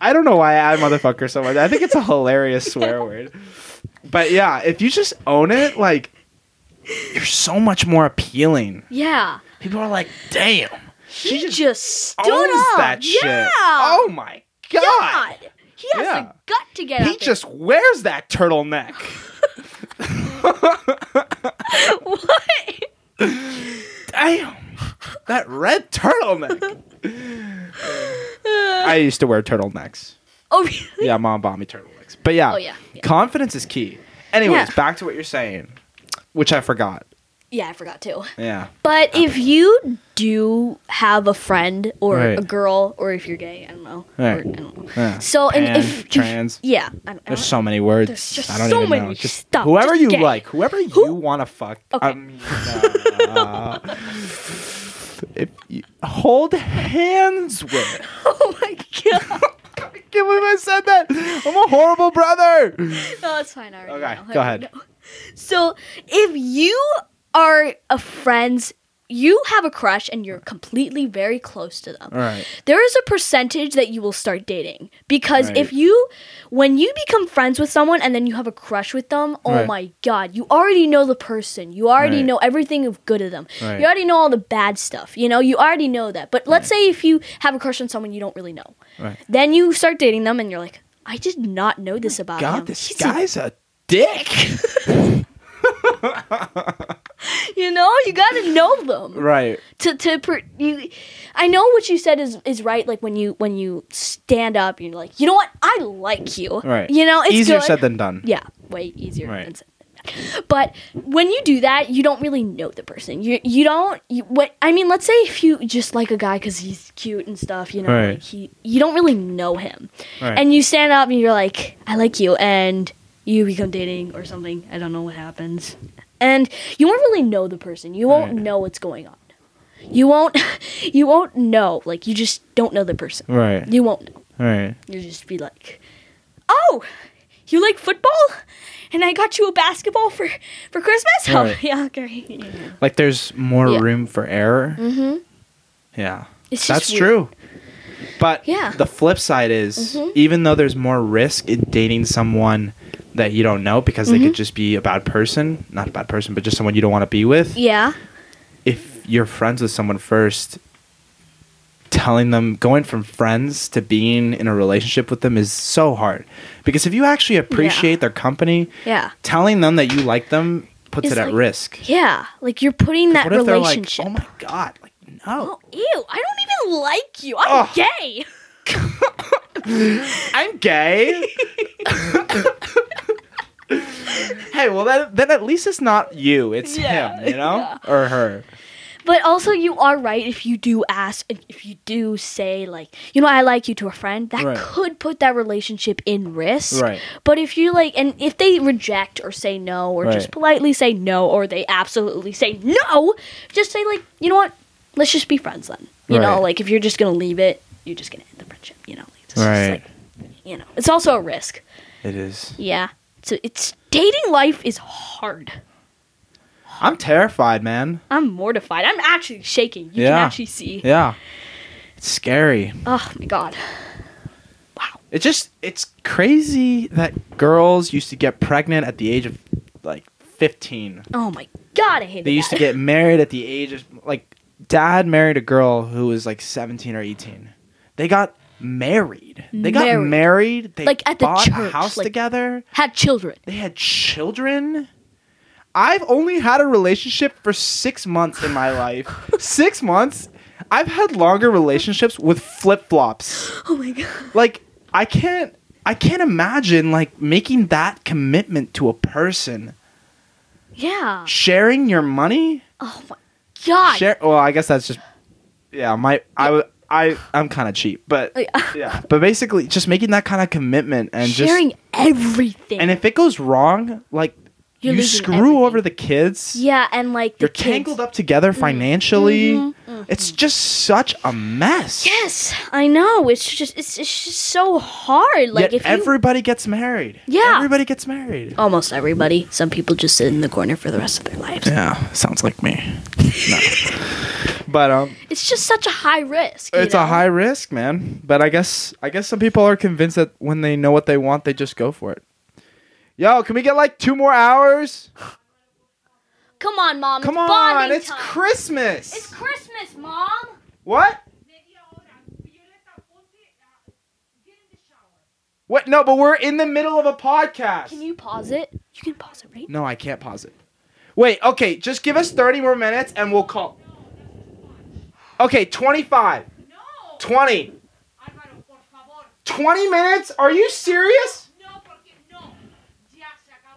I don't know why I add motherfucker so much. I think it's a hilarious swear word. But yeah, if you just own it, like you're so much more appealing. yeah. People are like, damn, He she just, just, stood owns up. that shit. Yeah. Oh my god. God. He has Yeah. the gut to get He there. just wears that turtleneck. [LAUGHS] what? Damn. That red turtleneck. I used to wear turtlenecks. [LAUGHS] oh really? Yeah, mom bought me turtlenecks. But yeah, Oh, yeah, yeah. confidence is key. Anyways, Yeah. back to what you're saying, which I forgot. Yeah, I forgot too. Yeah. But if you do have a friend or Right. a girl, or if you're gay, I don't know. Right. Or, I don't know. yeah. So and if trans. yeah, I don't, I There's don't- so many words. There's just I don't so even many know. Just stuff. whoever Just you gay. like, whoever you want to fuck. Okay. I mean, uh, [LAUGHS] if you hold hands with. [LAUGHS] Oh my god! [LAUGHS] I can't believe I said that. I'm a horrible brother. no, it's fine. I already Okay, know. Go ahead. know. So if you are a friends you have a crush and you're completely very close to them, Right. there is a percentage that you will start dating because Right. if you when you become friends with someone and then you have a crush with them oh Right. my god you already know the person you already know everything of good of them you already know all the bad stuff you know you already know that but let's say if you have a crush on someone you don't really know Right. then you start dating them and you're like i did not know this oh about him God, this He's a guy's a dick. [LAUGHS] [LAUGHS] [LAUGHS] you know you gotta know them right. to to per, you I know what you said is is right like when you when you stand up you're like you know what I like you Right. you know it's Easier good. said than done. yeah way easier Right. than said than done. but when you do that you don't really know the person you you don't you, what I mean let's say if you just like a guy because he's cute and stuff you know Right. like he you don't really know him Right. and you stand up and you're like I like you and you become dating or something I don't know what happens and you won't really know the person you won't Right. know what's going on you won't [LAUGHS] you won't know like you just don't know the person right. you won't know Right. you'll just be like oh you like football and i got you a basketball for for christmas [LAUGHS] oh Right. yeah okay yeah. Like there's more Yeah. room for error. mm-hmm Yeah. it's That's true. But Yeah. the flip side is Mhm. even though there's more risk in dating someone that you don't know because they Mhm. could just be a bad person, not a bad person, but just someone you don't want to be with. yeah If you're friends with someone first, telling them going from friends to being in a relationship with them is so hard. Because if you actually appreciate their company, yeah telling them that you like them puts It's it at like- risk. yeah like you're putting that what if they're like, relationship "Oh my god, like no. oh ew i don't even like you i'm Ugh. gay [LAUGHS] I'm gay. [LAUGHS] [LAUGHS] hey, well then, then at least it's not you. It's Yeah, him, you know, [LAUGHS] yeah. or her. But also, you are right if you do ask, if you do say, like, you know, I like you to a friend, that Right. could put that relationship in risk. Right. But if you, like, and if they reject or say no, or just Right. politely say no, or they absolutely say no, just say, like, you know what, let's just be friends then. You know, Right. like, if you're just going to leave it, you're just going to end the friendship, you know? It's just Right. like, you know, it's also a risk. It is. Yeah. So it's dating life is hard. I'm terrified, man. I'm mortified. I'm actually shaking. You Yeah. can actually see. Yeah, it's scary. Oh my god. Wow. It just it's crazy that girls used to get pregnant at the age of like 15. Oh my god, I hate that. They used to get married at the age of like dad married a girl who was like 17 or 18. They got married. They got Married. They Like, at the bought a house like- together. had children. They had children. I've only had a relationship for six months in my life. [LAUGHS] six months. I've had longer relationships with flip flops. Oh my god. Like I can't. I can't imagine like making that commitment to a person, Yeah. sharing your money. Oh my god. Share. Well, I guess that's just. Yeah, my I w- I I'm kind of cheap, but Yeah. [LAUGHS] yeah. But basically, just making that kind of commitment and just Sharing everything. and if it goes wrong, like You're you screw everything. over the kids. yeah, and like the You're kids. tangled up together financially. mhm, It's just such a mess. Yes, I know. It's just it's, it's just so hard. Like Yet if you everybody gets married. Yeah. Everybody gets married. almost everybody. Some people just sit in the corner for the rest of their lives. Yeah, sounds like me. No. [LAUGHS] but um It's just such a high risk. it's a high risk, man. But I guess I guess some people are convinced that when they know what they want, they just go for it. Yo, can we get like two more hours? Come on, mom. Come it's on, it's time. Christmas. It's Christmas, mom. what? What? No, but we're in the middle of a podcast. Can you pause it? You can pause it, right? No, I can't pause it. Wait, okay, just give us 30 more minutes and we'll call. Okay, 25. 20. 20 minutes? Are you serious?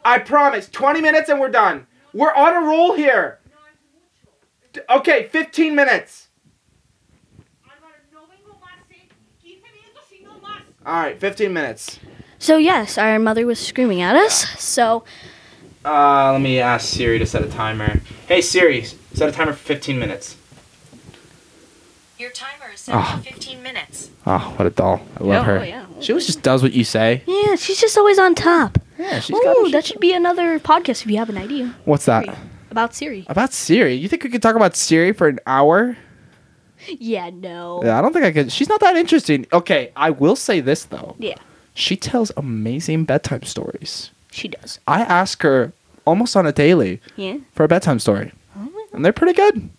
I promise. 20 minutes and we're done. We're on a roll here. D- Okay, 15 minutes. All right, 15 minutes. So yes, our mother was screaming at us. So Uh, let me ask Siri to set a timer. Hey Siri, set a timer for 15 minutes. Your timer is set Ah. for 15 minutes. Oh, what a doll. I love Oh, her. yeah. She always just does what you say. yeah, she's just always on top. Yeah, she's Ooh, that should be another podcast if you have an idea. What's that? About Siri. About Siri. You think we could talk about Siri for an hour? Yeah, no. Yeah, I don't think I could. She's not that interesting. Okay, I will say this though. Yeah, She tells amazing bedtime stories. she does. I ask her almost on a daily Yeah. for a bedtime story, and they're pretty good.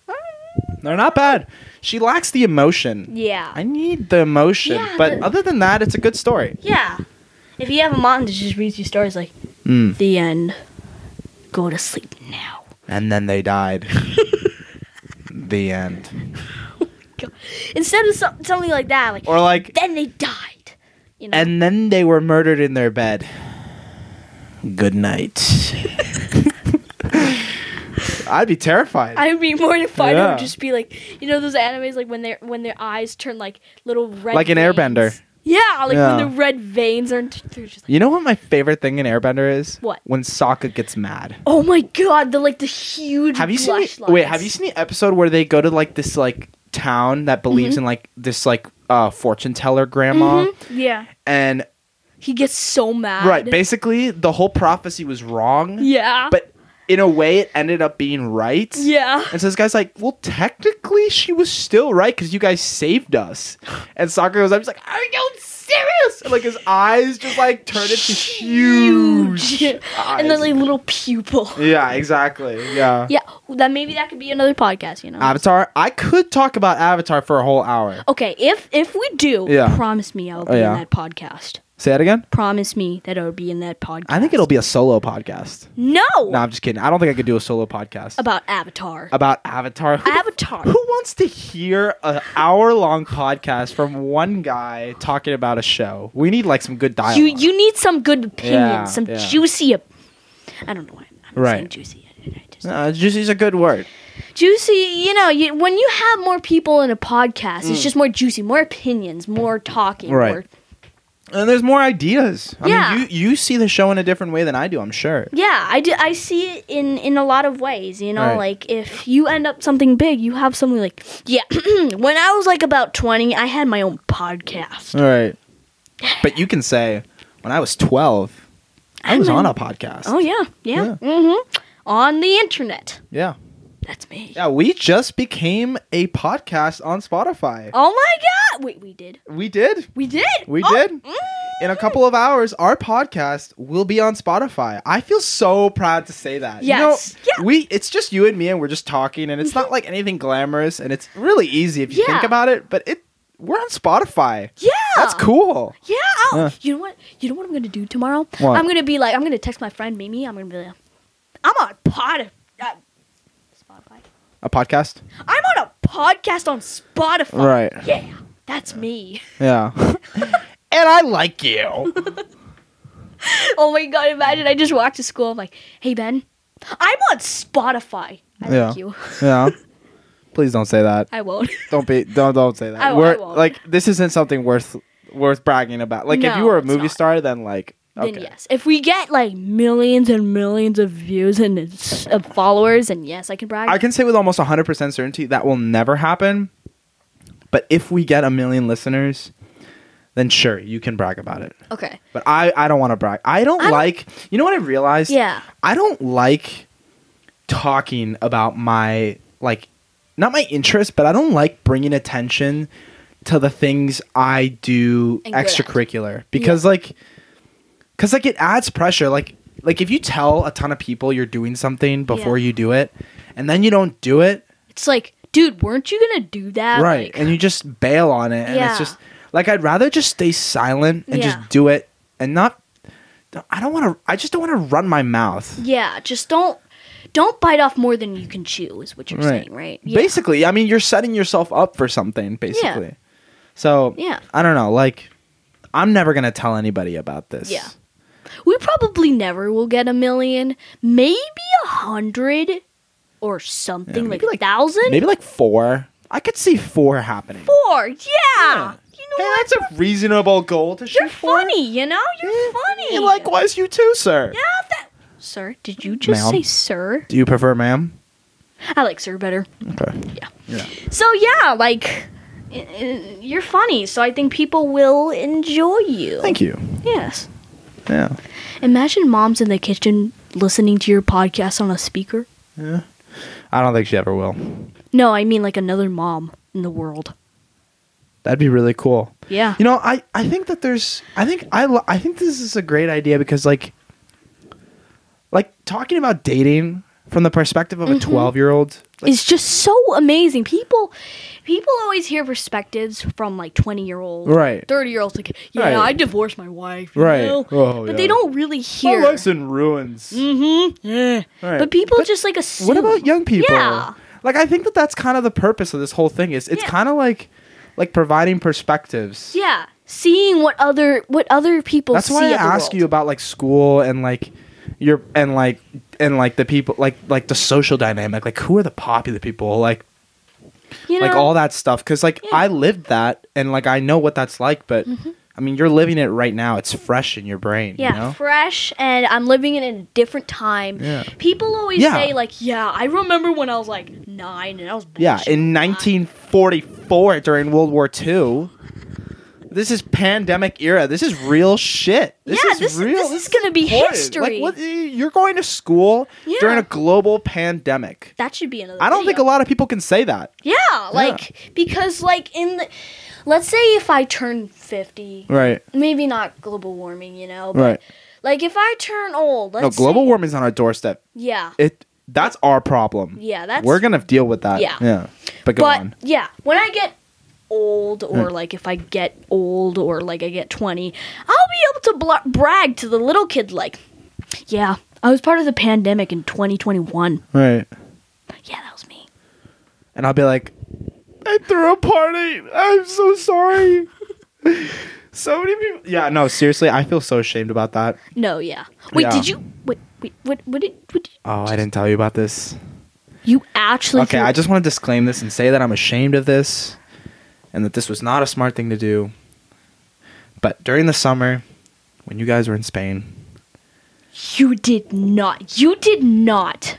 They're not bad. She lacks the emotion. Yeah. I need the emotion, Yeah, but other than that, it's a good story. yeah. If you have a mom that just reads you stories like Mm. the end, go to sleep now. And then they died. [LAUGHS] the end. Instead of some, something like that, like Or like, then they died. You know. and then they were murdered in their bed. Good night. [LAUGHS] I'd be terrified. I would be mortified. It Yeah. would just be like you know those animes like when their when their eyes turn like little red Like an veins. airbender. Yeah, like Yeah. when the red veins are they're just like, You know what my favorite thing in Airbender is? What? When Sokka gets mad. Oh my god, the like the huge Have you seen? The, wait, have you seen the episode where they go to like this like town that believes in like this like uh fortune teller grandma Mhm, Yeah. and He gets so mad. right basically the whole prophecy was wrong Yeah. but in a way it ended up being right yeah. and so this guy's like well technically she was still right because you guys saved us [SIGHS] and Sokka goes up he's like are you serious and like his eyes just like turn into huge, [LAUGHS] and eyes. then like little pupil. yeah exactly yeah Yeah, that maybe that could be another podcast. You know. Avatar. I could talk about Avatar for a whole hour. okay, if if we do, Yeah. promise me I'll oh, be Oh, yeah. in that podcast. Say that again. Promise me that I will be in that podcast. I think it'll be a solo podcast. no, No, I'm just kidding. I don't think I could do a solo podcast about Avatar. about Avatar. Who, Avatar. who wants to hear an hour long podcast from one guy talking about a show? We need like some good dialogue. You you need some good opinions, Yeah, some yeah. juicy. op- I don't know why I'm Right. saying juicy. I, I just, uh, juicy's a good word. juicy. You know, you, when you have more people in a podcast, it's just more juicy, more opinions, more talking. Mm. Right. More, And there's more ideas. I Yeah. mean, you you see the show in a different way than I do. I'm sure. yeah, I do. I see it in in a lot of ways. You know, Right. like if you end up something big, you have something like yeah. [CLEARS THROAT] when I was like about twenty, I had my own podcast. All right. [SIGHS] But you can say, when I was 12, I was on a podcast. Oh yeah, yeah. Yeah. Mm-hmm. On the internet. Yeah. That's me. Yeah, we just became a podcast on Spotify. Oh my god! Wait, we did. We did. We did. We Oh, did. mm. In a couple of hours, our podcast will be on Spotify. I feel so proud to say that. Yes. You know, Yeah. we it's just you and me and we're just talking and it's not like anything glamorous and it's really easy if you think about it, but it we're on Spotify. Yeah. That's cool. Yeah. I'll- You know what? You know what I'm gonna do tomorrow? What? I'm gonna be like, I'm gonna text my friend Mimi. I'm gonna be like, I'm on pod. Uh, Spotify. A podcast? I'm on a podcast on Spotify. Right. Yeah. That's me. Yeah. [LAUGHS] and I like you. [LAUGHS] Oh my god! Imagine I just walked to school. I'm like, Hey Ben, I'm on Spotify. I Yeah. like you. [LAUGHS] Yeah. Please don't say that. I won't. Don't be don't don't say that. I won't, we're I won't. like this isn't something worth worth bragging about. Like if you were a movie not. star, then like okay. Then yes, if we get like millions and millions of views and of followers, and yes, I can brag. I can say with almost 100% certainty that will never happen. But if we get a million listeners, then sure, you can brag about it. okay. But I, I don't want to brag. I don't I don't- like, you know what I realized? Yeah. I don't like talking about my, like, not my interest, but I don't like bringing attention to the things I do And extracurricular because, like, because like it adds pressure. Like, like if you tell a ton of people you're doing something before Yeah. you do it, and then you don't do it, It's like, dude, weren't you gonna do that? right Like, and you just bail on it and Yeah. it's just like i'd rather just stay silent and Yeah. just do it and not i don't want to i just don't want to run my mouth yeah, just don't don't bite off more than you can chew. Is what you're Right. saying, right? Yeah. basically i mean you're setting yourself up for something basically so Yeah. i don't know like i'm never gonna tell anybody about this Yeah. We probably never will get a million, maybe a hundred or something maybe like a thousand. maybe like four i could see four happening four. Yeah. Yeah. You know hey, what? that's a reasonable goal to shoot You're for. funny. You know, you're funny. Hey, likewise you too sir Yeah. That. Sir, did you just Ma'am? say sir? do you prefer ma'am I like sir better. okay Yeah. yeah So yeah, like you're funny, so I think people will enjoy you. thank you Yes. Yeah Imagine moms in the kitchen listening to your podcast on a speaker. Yeah. I don't think she ever will. No, I mean like another mom in the world. That'd be really cool. Yeah. You know, I, I think that there's I think I lo- I think this is a great idea because like like talking about dating from the perspective of a 12-year-old it's just so amazing. People people always hear perspectives from like 20 year olds, Right. 30 year olds like, yeah, Right. I divorced my wife, you Right. know? Oh, but yeah. they don't really hear. My life's in ruins. mm-hmm. Yeah. Right. But people just like assume. What about young people? Yeah. Like I think that that's kind of the purpose of this whole thing is it's Yeah. kind of like like providing perspectives. Yeah. Seeing what other what other people That's see why I ask world. you about like school and like your and like and like the people like like the social dynamic. Like who are the popular people? Like you know, like all that stuff because like Yeah. Mm-hmm. i lived that and like i know what that's like but i mean you're living it right now it's fresh in your brain Yeah, you know fresh, and I'm living it in a different time. Yeah. People always Yeah. say like, "Yeah, I remember when I was like nine and I was yeah in nine." 1944 during world war ii this is pandemic era. This is real shit. This Yeah, is this- real this is gonna be important. history. like what eh, you're going to school Yeah. during a global pandemic. That should be another. i don't think a lot of people can say that. Yeah, like because like in the, let's say if I turn fifty, right. maybe not global warming, you know, but right. like if I turn old, let's no global say- warming's on our doorstep. Yeah, it that's our problem. Yeah, that's we're gonna deal with that. Yeah. yeah. But go but on. yeah, when I get old, or hmm. like if I get old, or like I get twenty, I'll be able to bla- brag to the little kid like, yeah, I was part of the pandemic in 2021. right Yeah, that was me. and I'll be like, I threw a party. I'm so sorry. [LAUGHS] so many people. Yeah, no, seriously, I feel so ashamed about that. No, yeah. Wait, Yeah. did you? Wait, wait, what? What did? What did Oh, I didn't tell you about this. you actually? Okay, threw- I just want to disclaim this and say that I'm ashamed of this and that this was not a smart thing to do. But during the summer, when you guys were in Spain, You did not. You did not.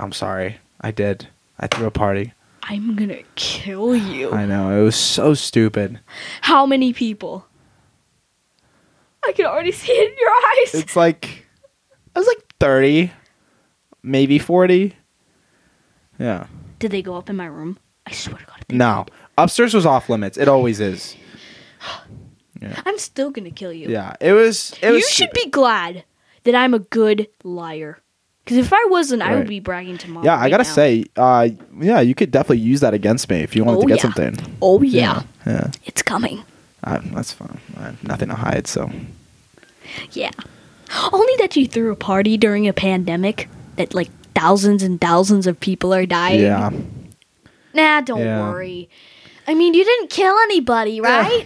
I'm sorry. I did. I threw a party. I'm gonna kill you. I know. It was so stupid. How many people? I can already see it in your eyes. It's like, I was like 30, maybe 40. Yeah. Did they go up in my room? I swear to God. No. Upstairs was off limits. It always is. [GASPS] did, I'm still gonna kill you. Yeah. It was. It you was. should stupid. be glad that I'm a good liar. Because if I wasn't, I would be bragging to mom. Yeah, I gotta now. say, uh, yeah, you could definitely use that against me if you wanted Oh, to get yeah. something. Oh yeah, Yeah, it's coming. uh, that's fine. I have nothing to hide, so Yeah. Only that you threw a party during a pandemic that like thousands and thousands of people are dying. yeah. Nah, don't Yeah. worry. I mean, you didn't kill anybody, right?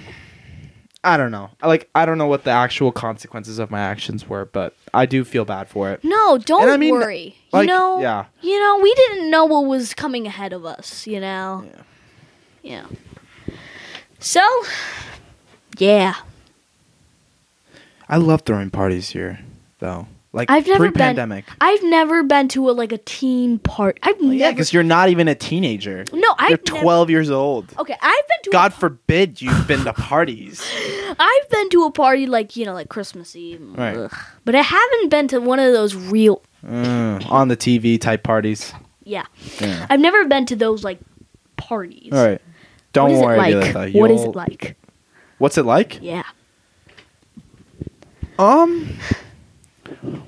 I don't know. Like, I don't know what the actual consequences of my actions were, but I do feel bad for it. No, don't And I mean, worry. like, you know, yeah. you know, we didn't know what was coming ahead of us. You know, Yeah. yeah. So, yeah, I love throwing parties here, though. Like I've never been. pre-pandemic. I've never been to a like a teen part. I've Well, yeah, because you're not even a teenager. no, I've You're never- 12 years old. Okay, I've been to. God forbid you've been to parties. [LAUGHS] I've been to a party like you know, like Christmas Eve. Right. Ugh. But I haven't been to one of those real. Mm, on the TV type parties. Yeah, Yeah. I've never been to those like parties. All right. Don't what worry. it about like? that. What is it like? What's it like? Yeah. Um.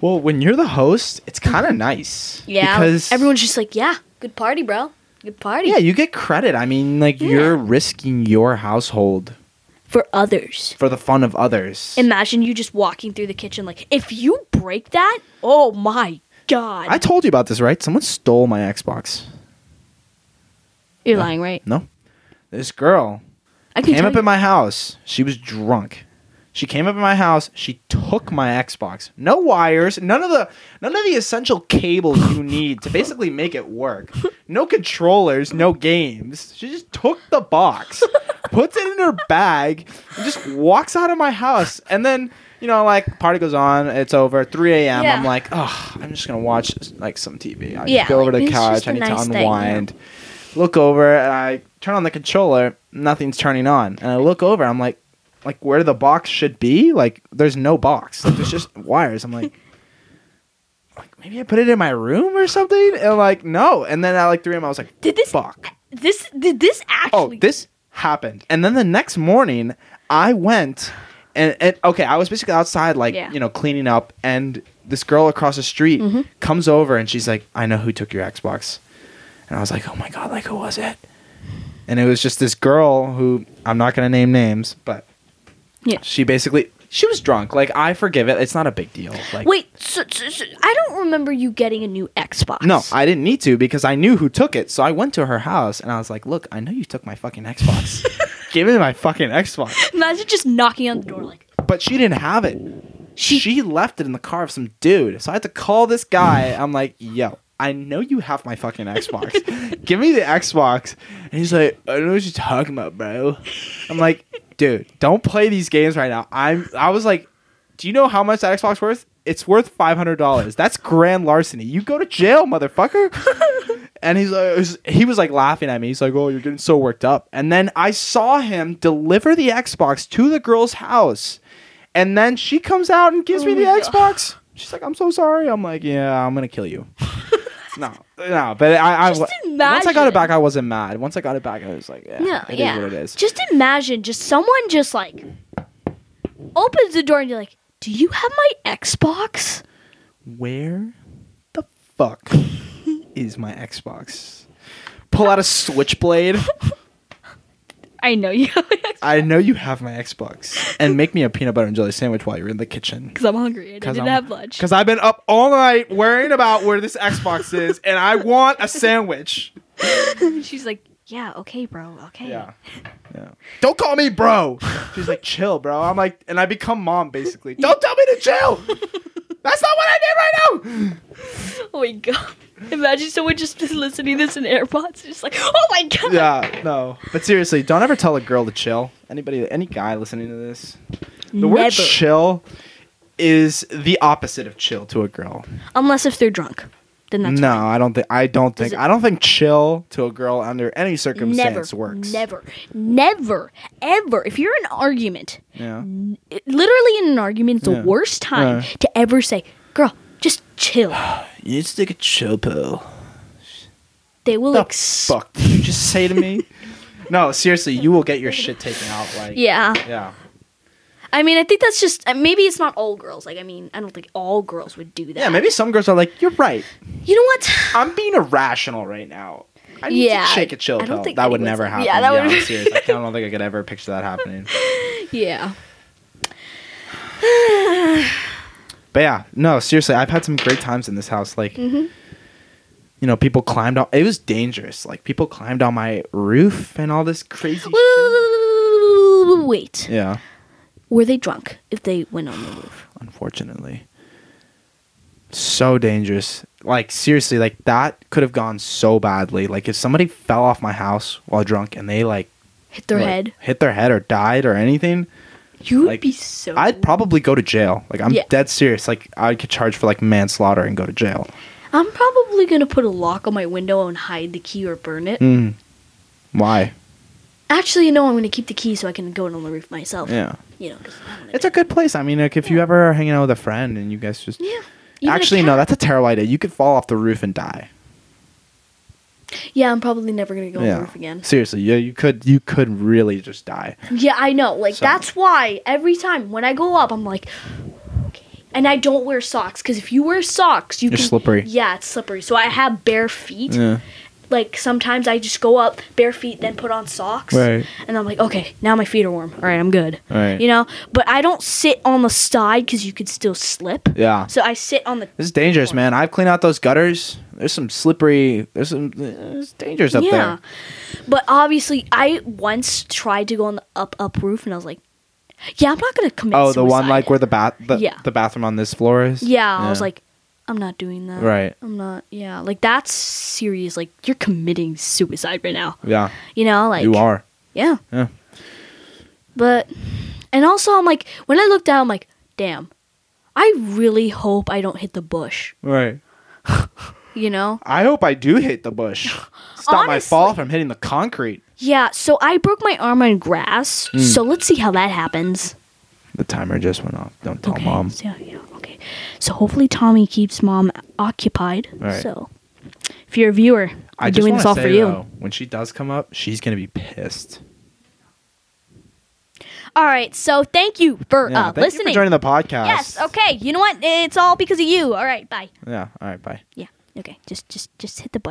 Well, when you're the host, it's mm. kind of nice. Yeah. Because everyone's just like, yeah, good party, bro. Good party. Yeah, you get credit. I mean, like Yeah. you're risking your household For others. for the fun of others. Imagine you just walking through the kitchen like, if you break that, oh my god. I told you about this, right? Someone stole my Xbox. You're Yeah. lying, right? No. This girl I came up you- in my house. She was drunk. She came up in my house. She took my Xbox. No wires. None of the none of the essential cables you [LAUGHS] need to basically make it work. No controllers. No games. She just took the box, [LAUGHS] puts it in her bag, and just walks out of my house. And then you know, like party goes on. It's over. 3 a.m. Yeah. I'm like, oh, I'm just gonna watch like some TV. I Yeah, go over to the couch. I need nice to thing, yeah. unwind look over and I turn on the controller, nothing's turning on. And I look over, I'm like, like where the box should be, like there's no box. Like, there's just [LAUGHS] wires. I'm like, like maybe I put it in my room or something. And like, no. And then at like 3 a.m., I was like, Did this fuck. this did this actually? Oh, this happened. And then the next morning, I went and, and okay, I was basically outside, like, Yeah. you know, cleaning up. And this girl across the street Mm-hmm. comes over and she's like, I know who took your Xbox. And I was like, oh my God, like, who was it? And it was just this girl who I'm not going to name names, but Yeah. she basically, she was drunk. Like, I forgive it. It's not a big deal. Like, Wait, so, so, so I don't remember you getting a new Xbox. No, I didn't need to because I knew who took it. So I went to her house and I was like, "Look, I know you took my fucking Xbox. [LAUGHS] Give me my fucking Xbox." Imagine just knocking on the door like But she didn't have it. She- She left it in the car of some dude. So I had to call this guy. I'm like, "Yo, I know you have my fucking Xbox. [LAUGHS] Give me the Xbox." And he's like, "I don't know what you're talking about, bro." I'm like, "Dude, don't play these games right now." I'm. I was like, "Do you know how much that Xbox worth?" It's worth five hundred dollars. That's grand larceny. You go to jail, motherfucker. [LAUGHS] And he's uh, like, was- he was like laughing at me. He's like, "Oh, you're getting so worked up." And then I saw him deliver the Xbox to the girl's house, and then she comes out and gives me oh the God. Xbox. She's like, "I'm so sorry." I'm like, "Yeah, I'm gonna kill you." [LAUGHS] no, no, but I, I Just once I got it back, I wasn't mad. Once I got it back, I was like, "Yeah, Yeah, it is yeah. what it is." Just imagine just someone just like opens the door and you're like, "Do you have my Xbox?" Where the fuck [LAUGHS] is my Xbox? Pull out a switchblade. [LAUGHS] I know you have my Xbox I know you have my Xbox, and make me a peanut butter and jelly sandwich while you're in the kitchen. because I'm hungry and I didn't have lunch. Because I've been up all night worrying about where this Xbox is, and I want a sandwich. [LAUGHS] She's like, "Yeah, okay, bro, okay." Yeah. [LAUGHS] Yeah. Don't call me bro. She's like, chill, bro. I'm like, and I become mom basically. [LAUGHS] Don't tell me to chill. That's not what I did right now. Oh my god! Imagine someone just listening to this in AirPods, just like, "Oh my god!" Yeah, no. But seriously, don't ever tell a girl to chill. Anybody, any guy listening to this, the Never. word chill is the opposite of chill to a girl. Unless if they're drunk, then that's no, fine. I don't think. I don't think. it- I don't think chill to a girl under any Never, circumstance works. never, never, ever. If you're in an argument, Yeah. it- literally in an argument, it's Yeah. the worst time Yeah. to ever say, "Girl, just chill." [SIGHS] You need to take a chill pill. They will The ex- fuck did you just say to me? [LAUGHS] no, seriously, you will get your shit taken out. Like, Yeah, yeah. I mean, I think that's just uh, maybe it's not all girls. Like, I mean, I don't think all girls would do that. Yeah, maybe some girls are like, you're right. You know what? I'm being irrational right now. I need Yeah, to shake a chill pill. That would never happen. yeah, Yeah, that would- I'm serious. I don't think I could ever picture that happening. yeah. But yeah, no, seriously, I've had some great times in this house. Like, Mm-hmm. you know, people climbed on. It was dangerous. Like, people climbed on my roof and all this crazy shit. Wait, Yeah, were they drunk if they went on the roof? [SIGHS] unfortunately. So dangerous. Like, seriously, like, that could have gone so badly. Like, if somebody fell off my house while drunk and they, like, Hit their like, head. hit their head or died or anything, You would like, be so. I'd probably go to jail. Like, I'm Yeah. dead serious. Like, I could charge for, like, manslaughter and go to jail. I'm probably gonna put a lock on my window and hide the key or burn it. Mm. Why? Actually, no, I'm gonna keep the key so I can go on the roof myself. Yeah. You know, don't It's a good place. I mean, like if you ever are hanging out with a friend and you guys just yeah. Even actually no, that's a terrible idea. You could fall off the roof and die. Yeah, I'm probably never gonna go on the roof again. seriously, yeah, you could you could really just die. Yeah, I know. Like So- that's why every time when I go up, I'm like, okay. And I don't wear socks because if you wear socks, you You're can. slippery. Yeah, it's slippery. So I have bare feet. Yeah, Like sometimes I just go up bare feet, then put on socks. right, And I'm like, okay, now my feet are warm. All right, I'm good. right. You know, but I don't sit on the side because you could still slip. yeah, So I sit on the. this is dangerous, man. I've cleaned out those gutters. There's some slippery. There's some. There's dangers up yeah. there. But obviously, I once tried to go on the up up roof, and I was like, yeah, I'm not gonna commit. Oh, the one like where the bath the, Yeah. the bathroom on this floor is. Yeah, I was like, I'm not doing that. Right. I'm not. Yeah, like that's serious. Like you're committing suicide right now. yeah, You know, like you are. Yeah. Yeah. But, and also I'm like, when I look down, I'm like, damn, I really hope I don't hit the bush. Right. [LAUGHS] You know? I hope I do hit the bush. [LAUGHS] Stop my Honestly. fall from hitting the concrete. Yeah. So I broke my arm on grass. Hmm. So let's see how that happens. The timer just went off. Don't tell okay. mom. So, yeah. So hopefully Tommy keeps mom occupied. Right. So, if you're a viewer, I I'm doing this all say, for you. though, when she does come up, she's gonna be pissed. All right. So, thank you for Yeah, uh, thank you for joining the podcast. yes. Okay. You know what? It's all because of you. All right. Bye. Yeah. All right. Bye. Yeah. Okay. Just, just, just hit the button.